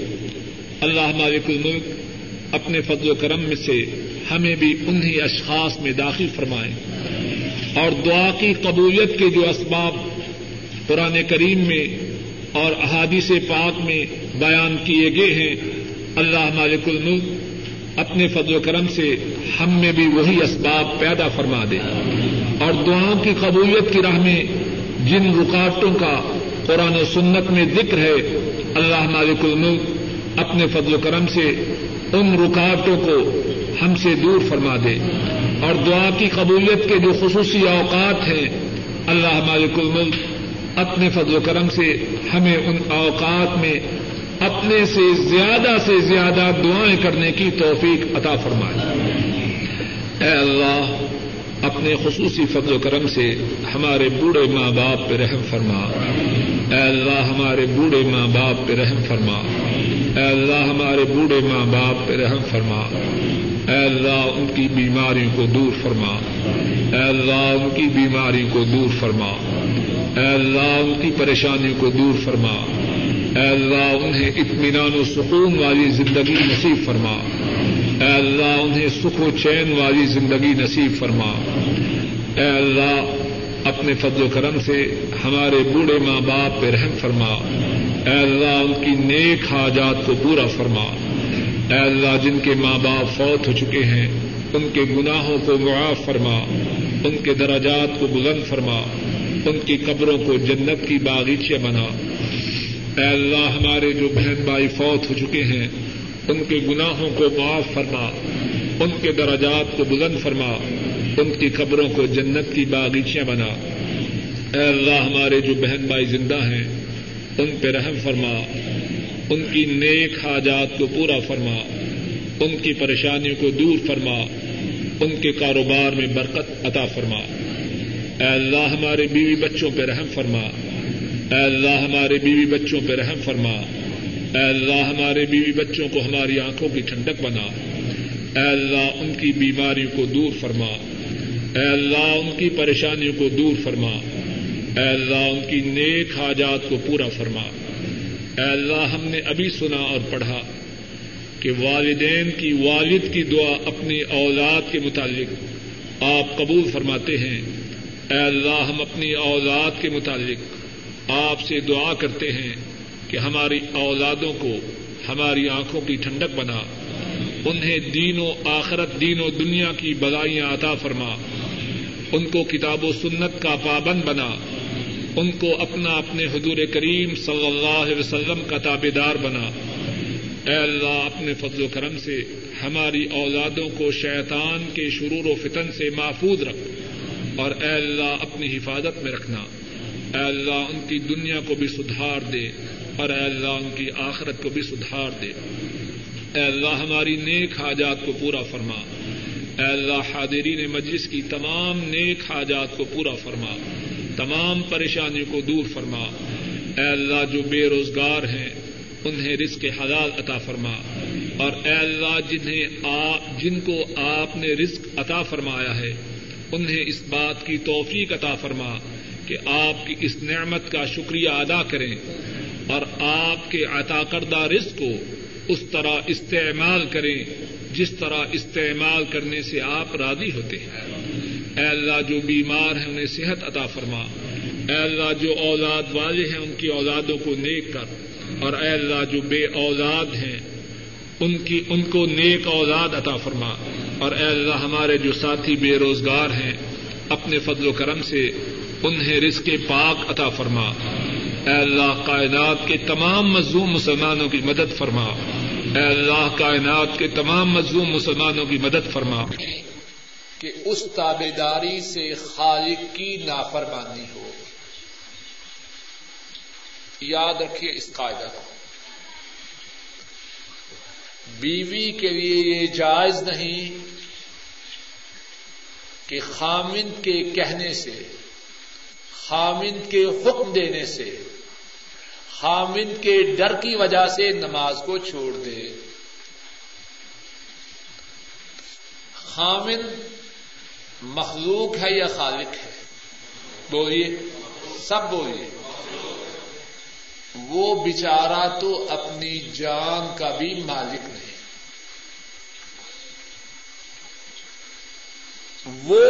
اللہ مالک الملک اپنے فضل و کرم میں سے ہمیں بھی انہیں اشخاص میں داخل فرمائیں اور دعا کی قبولیت کے جو اسباب قرآن کریم میں اور احادیث پاک میں بیان کیے گئے ہیں، اللہ مالک الملک اپنے فضل و کرم سے ہم میں بھی وہی اسباب پیدا فرما دے۔ اور دعاؤں کی قبولیت کی راہ میں جن رکاوٹوں کا قرآن و سنت میں ذکر ہے، اللہ مالک الملک اپنے فضل و کرم سے ان رکاوٹوں کو ہم سے دور فرما دے۔ اور دعا کی قبولیت کے جو خصوصی اوقات ہیں، اللہ مالک الملک اپنے فضل و کرم سے ہمیں ان اوقات میں اپنے سے زیادہ سے زیادہ دعائیں کرنے کی توفیق عطا فرمائے۔ اے اللہ، اپنے خصوصی فضل و کرم سے ہمارے بوڑھے ماں باپ پہ رحم فرما۔ اے اللہ، ہمارے بوڑھے ماں باپ پہ رحم فرما۔ اے اللہ، ہمارے بوڑھے ماں باپ پہ رحم فرما۔ اے اللہ، ان کی بیماریوں کو دور فرما۔ اے اللہ، ان کی بیماری کو دور فرما۔ اے اللہ، ان کی پریشانیوں کو دور فرما۔ اے اللہ، انہیں اطمینان و سکون والی زندگی نصیب فرما۔ اے اللہ، انہیں سکھ و چین والی زندگی نصیب فرما۔ اے اللہ، اپنے فضل و کرم سے ہمارے بوڑھے ماں باپ پہ رحم فرما۔ اے اللہ، ان کی نیک حاجات کو پورا فرما۔ اے اللہ، جن کے ماں باپ فوت ہو چکے ہیں، ان کے گناہوں کو معاف فرما۔ ان کے دراجات کو بلند فرما۔ ان کی قبروں کو جنت کی باغیچیاں بنا۔ اے اللہ، ہمارے جو بہن بھائی فوت ہو چکے ہیں، ان کے گناہوں کو معاف فرما، ان کے دراجات کو بلند فرما، ان کی قبروں کو جنت کی باغیچیاں بنا۔ اے اللہ، ہمارے جو بہن بھائی زندہ ہیں، ان پہ رحم فرما، ان کی نیک حاجات کو پورا فرما، ان کی پریشانیوں کو دور فرما، ان کے کاروبار میں برکت عطا فرما۔ اے اللہ، ہمارے بیوی بچوں پہ رحم فرما۔ اے اللہ ہمارے بیوی بچوں پہ رحم فرما۔ اے اللہ ہمارے بیوی بچوں کو ہماری آنکھوں کی ٹھنڈک بنا۔ اے اللہ ان کی بیماریوں کو دور فرما۔ اے اللہ ان کی پریشانیوں کو دور فرما۔ اے اللہ ان کی نیک حاجات کو پورا فرما۔ اے اللہ ہم نے ابھی سنا اور پڑھا کہ والدین کی والد کی دعا اپنی اولاد کے متعلق آپ قبول فرماتے ہیں۔ اے اللہ ہم اپنی اولاد کے متعلق آپ سے دعا کرتے ہیں کہ ہماری اولادوں کو ہماری آنکھوں کی ٹھنڈک بنا۔ انہیں دین و آخرت، دین و دنیا کی بدائیاں عطا فرما۔ ان کو کتاب و سنت کا پابند بنا۔ ان کو اپنا اپنے حضور کریم صلی اللہ علیہ وسلم کا تابے دار بنا۔ اے اللہ، اپنے فضل و کرم سے ہماری اولادوں کو شیطان کے شرور و فتن سے محفوظ رکھ۔ اور اے اللہ، اپنی حفاظت میں رکھنا۔ اے اللہ ان کی دنیا کو بھی سدھار دے اور اے اللہ ان کی آخرت کو بھی سدھار دے۔ اے اللہ ہماری نیک حاجات کو پورا فرما۔ اے اللہ حاضرین مجلس کی تمام نیک حاجات کو پورا فرما۔ تمام پریشانیوں کو دور فرما۔ اے اللہ جو بے روزگار ہیں، انہیں رزق حلال عطا فرما۔ اور اے اللہ جنہیں آپ جن کو آپ نے رزق عطا فرمایا ہے، انہیں اس بات کی توفیق عطا فرما۔ کہ آپ کی اس نعمت کا شکریہ ادا کریں اور آپ کے عطا کردہ رزق کو اس طرح استعمال کریں جس طرح استعمال کرنے سے آپ راضی ہوتے ہیں۔ اے اللہ، جو بیمار ہیں، انہیں صحت عطا فرما۔ اے اللہ، جو اولاد والے ہیں، ان کی اولادوں کو نیک کر۔ اور اے اللہ، جو بے اولاد ہیں، ان کی، ان کو نیک اولاد عطا فرما۔ اور اے اللہ، ہمارے جو ساتھی بے روزگار ہیں، اپنے فضل و کرم سے انہیں رزق پاک عطا فرما۔ اے اللہ کائنات کے تمام مظلوم مسلمانوں کی مدد فرما۔ اے اللہ کائنات کے تمام مظلوم مسلمانوں کی مدد فرما۔ کہ اس تابے داری سے خالق کی نافرمانی ہو۔ یاد رکھیے اس قاعدہ کو۔ بیوی کے لیے یہ جائز نہیں کہ خامند کے کہنے سے خامند کے حکم دینے سے، خامند کے ڈر کی وجہ سے نماز کو چھوڑ دے۔ خامند مخلوق ہے یا خالق ہے؟ بولیے، سب بولیے۔ وہ بچارا تو اپنی جان کا بھی مالک نہیں۔ وہ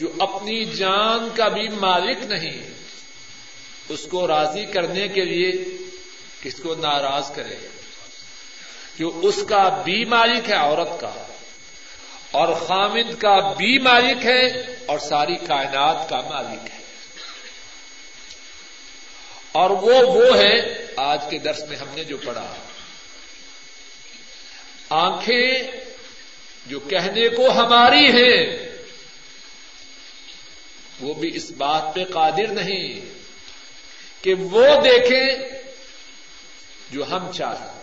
جو اپنی جان کا بھی مالک نہیں، اس کو راضی کرنے کے لیے کس کو ناراض کرے؟ جو اس کا بھی مالک ہے، عورت کا، اور خامد کا بھی مالک ہے، اور ساری کائنات کا مالک ہے۔ اور وہ وہ ہے آج کے درس میں ہم نے جو پڑھا۔ آنکھیں جو کہنے کو ہماری ہیں وہ بھی اس بات پہ قادر نہیں کہ وہ دیکھیں جو ہم چاہیں